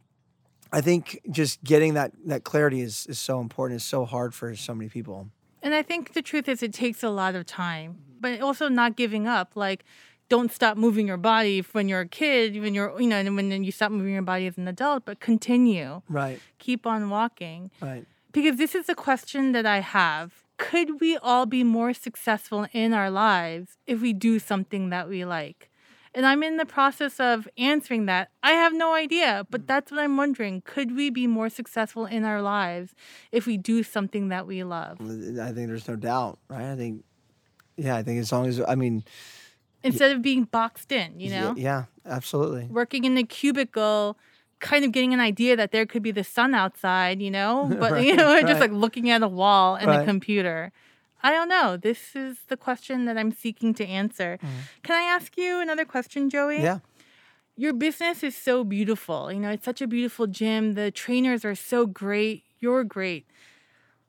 I think just getting that that clarity is is so important. It's so hard for so many people. And I think the truth is, it takes a lot of time, but also not giving up. Like, don't stop moving your body when you're a kid, when you're you know, and when you stop moving your body as an adult, but continue. Right. Keep on walking. Right. Because this is a question that I have. Could we all be more successful in our lives if we do something that we like? And I'm in the process of answering that. I have no idea, but mm. that's what I'm wondering. Could we be more successful in our lives if we do something that we love? I think there's no doubt, right? I think, yeah, I think as long as, I mean, instead of being boxed in, you know? Yeah, absolutely. Working in a cubicle, kind of getting an idea that there could be the sun outside, you know? <laughs> But, right, you know, <laughs> right. just like looking at a wall and right. a computer. I don't know. This is the question that I'm seeking to answer. Mm. Can I ask you another question, Joey? Yeah. Your business is so beautiful. You know, it's such a beautiful gym. The trainers are so great. You're great.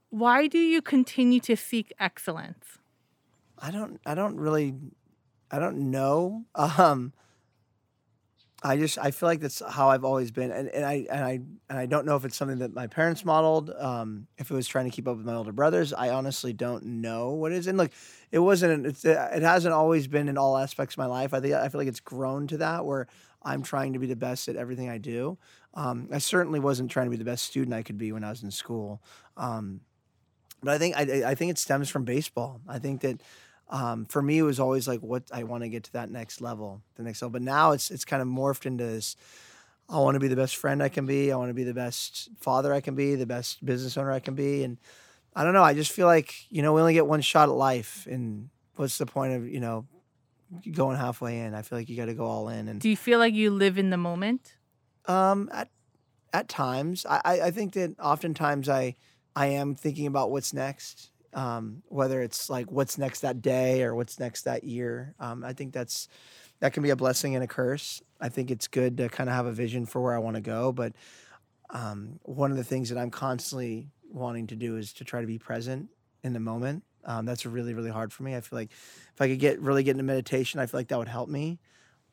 Why do you continue to seek excellence? I don't I don't really I don't know. <laughs> Um I just I feel like that's how I've always been, and, and I and I and I don't know if it's something that my parents modeled. Um, if it was trying to keep up with my older brothers, I honestly don't know what it is. And look, it wasn't. It's, it hasn't always been in all aspects of my life. I think I feel like it's grown to that where I'm trying to be the best at everything I do. Um, I certainly wasn't trying to be the best student I could be when I was in school. Um, but I think I, I think it stems from baseball. I think that um, for me, it was always like, what I want to get to that next level, the next level. But now it's it's kind of morphed into this. I want to be the best friend I can be. I want to be the best father I can be, the best business owner I can be, and I don't know. I just feel like you know we only get one shot at life, and what's the point of you know going halfway in? I feel like you got to go all in. And Do you feel like you live in the moment? um, at at times, I, I I think that oftentimes I I am thinking about what's next. Um, whether it's like what's next that day or what's next that year. Um, I think that's that can be a blessing and a curse. I think it's good to kind of have a vision for where I want to go, but um, one of the things that I'm constantly wanting to do is to try to be present in the moment. Um, that's really, really hard for me. I feel like if I could get really get into meditation, I feel like that would help me.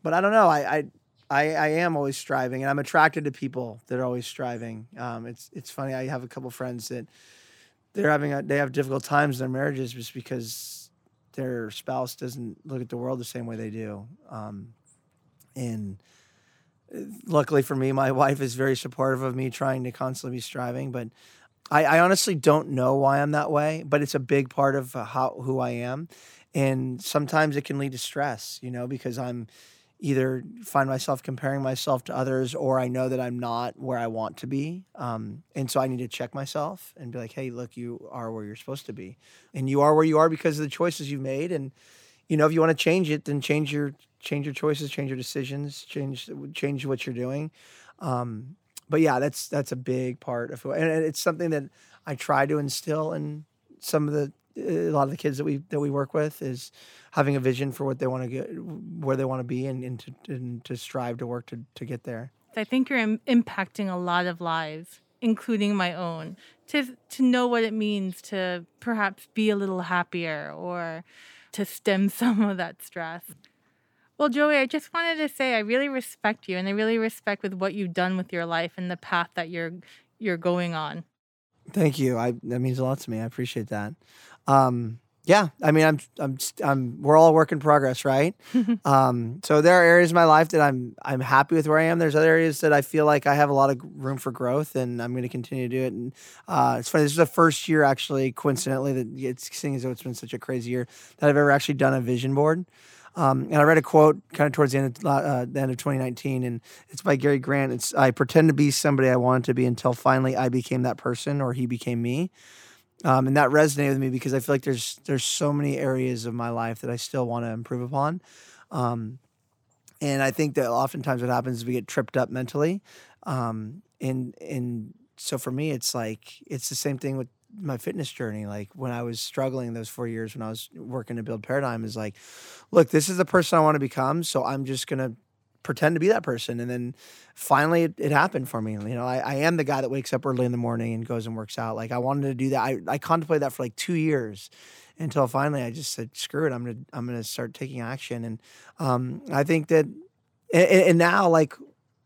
But I don't know. I I, I, I am always striving, and I'm attracted to people that are always striving. Um, it's it's funny. I have a couple friends that they're having a, they have difficult times in their marriages just because their spouse doesn't look at the world the same way they do. Um, and uh, luckily for me, my <laughs> wife is very supportive of me trying to constantly be striving. But I, I honestly don't know why I'm that way, but it's a big part of uh, how who I am. And sometimes it can lead to stress, you know, because I'm either find myself comparing myself to others or I know that I'm not where I want to be. Um, and so I need to check myself and be like, hey, look, you are where you're supposed to be. And you are where you are because of the choices you've made. And, you know, if you want to change it, then change your change your choices, change your decisions, change change what you're doing. Um, but yeah, that's that's a big part of who, and it's something that I try to instill in some of the a lot of the kids that we that we work with is having a vision for what they want to get, where they want to be, and, and to and to strive to work to to get there. I think you're Im- impacting a lot of lives, including my own, to to know what it means to perhaps be a little happier or to stem <laughs> some of that stress. Well, Joey, I just wanted to say I really respect you and I really respect with what you've done with your life and the path that you're you're going on. Thank you. I that means a lot to me. I appreciate that. Um, yeah, I mean, I'm, I'm, I'm, we're all a work in progress, right? <laughs> um, so there are areas in my life that I'm, I'm happy with where I am. There's other areas that I feel like I have a lot of room for growth, and I'm going to continue to do it. And uh, it's funny. This is the first year, actually, coincidentally, that it's seeing as though it's been such a crazy year that I've ever actually done a vision board. Um, and I read a quote kind of towards the end of, uh, the end of 2019, and it's by Cary Grant. It's I pretend to be somebody I wanted to be until finally I became that person, or he became me. Um, and that resonated with me because I feel like there's there's so many areas of my life that I still want to improve upon. Um, and I think that oftentimes what happens is we get tripped up mentally. Um, and and so for me, it's like it's the same thing with my fitness journey. Like when I was struggling those four years when I was working to build paradigm is like, look, this is the person I want to become. So I'm just gonna pretend to be that person. And then finally it, it happened for me. You know, I, I, am the guy that wakes up early in the morning and goes and works out. Like I wanted to do that. I, I contemplated that for like two years until finally I just said, screw it. I'm going to, I'm going to start taking action. And um, I think that, and, and, now like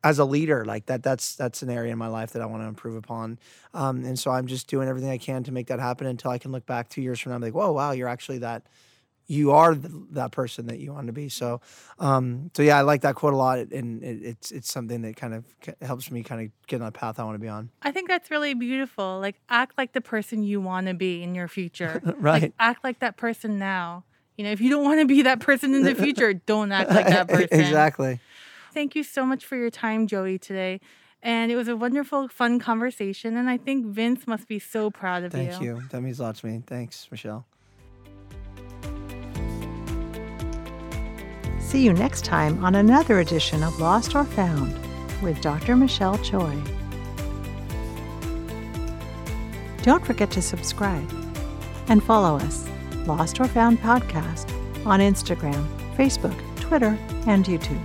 as a leader, like that, that's, that's an area in my life that I want to improve upon. Um, and so I'm just doing everything I can to make that happen until I can look back two years from now and be like, whoa, wow, you're actually that, you are the, that person that you want to be. So, um, so yeah, I like that quote a lot, and it, it's it's something that kind of helps me kind of get on the path I want to be on. I think that's really beautiful. Like act like the person you want to be in your future. <laughs> right. Like, act like that person now. You know, if you don't want to be that person in the <laughs> future, don't act like that <laughs> person. exactly. Thank you so much for your time, Joey, today. And it was a wonderful, fun conversation. And I think Vince must be so proud of Thank you. Thank you. That means a lot to me. Thanks, Michelle. See you next time on another edition of Lost or Found with Dr. Michelle Choi. Don't forget to subscribe and follow us, Lost or Found Podcast, on Instagram, Facebook, Twitter, and YouTube.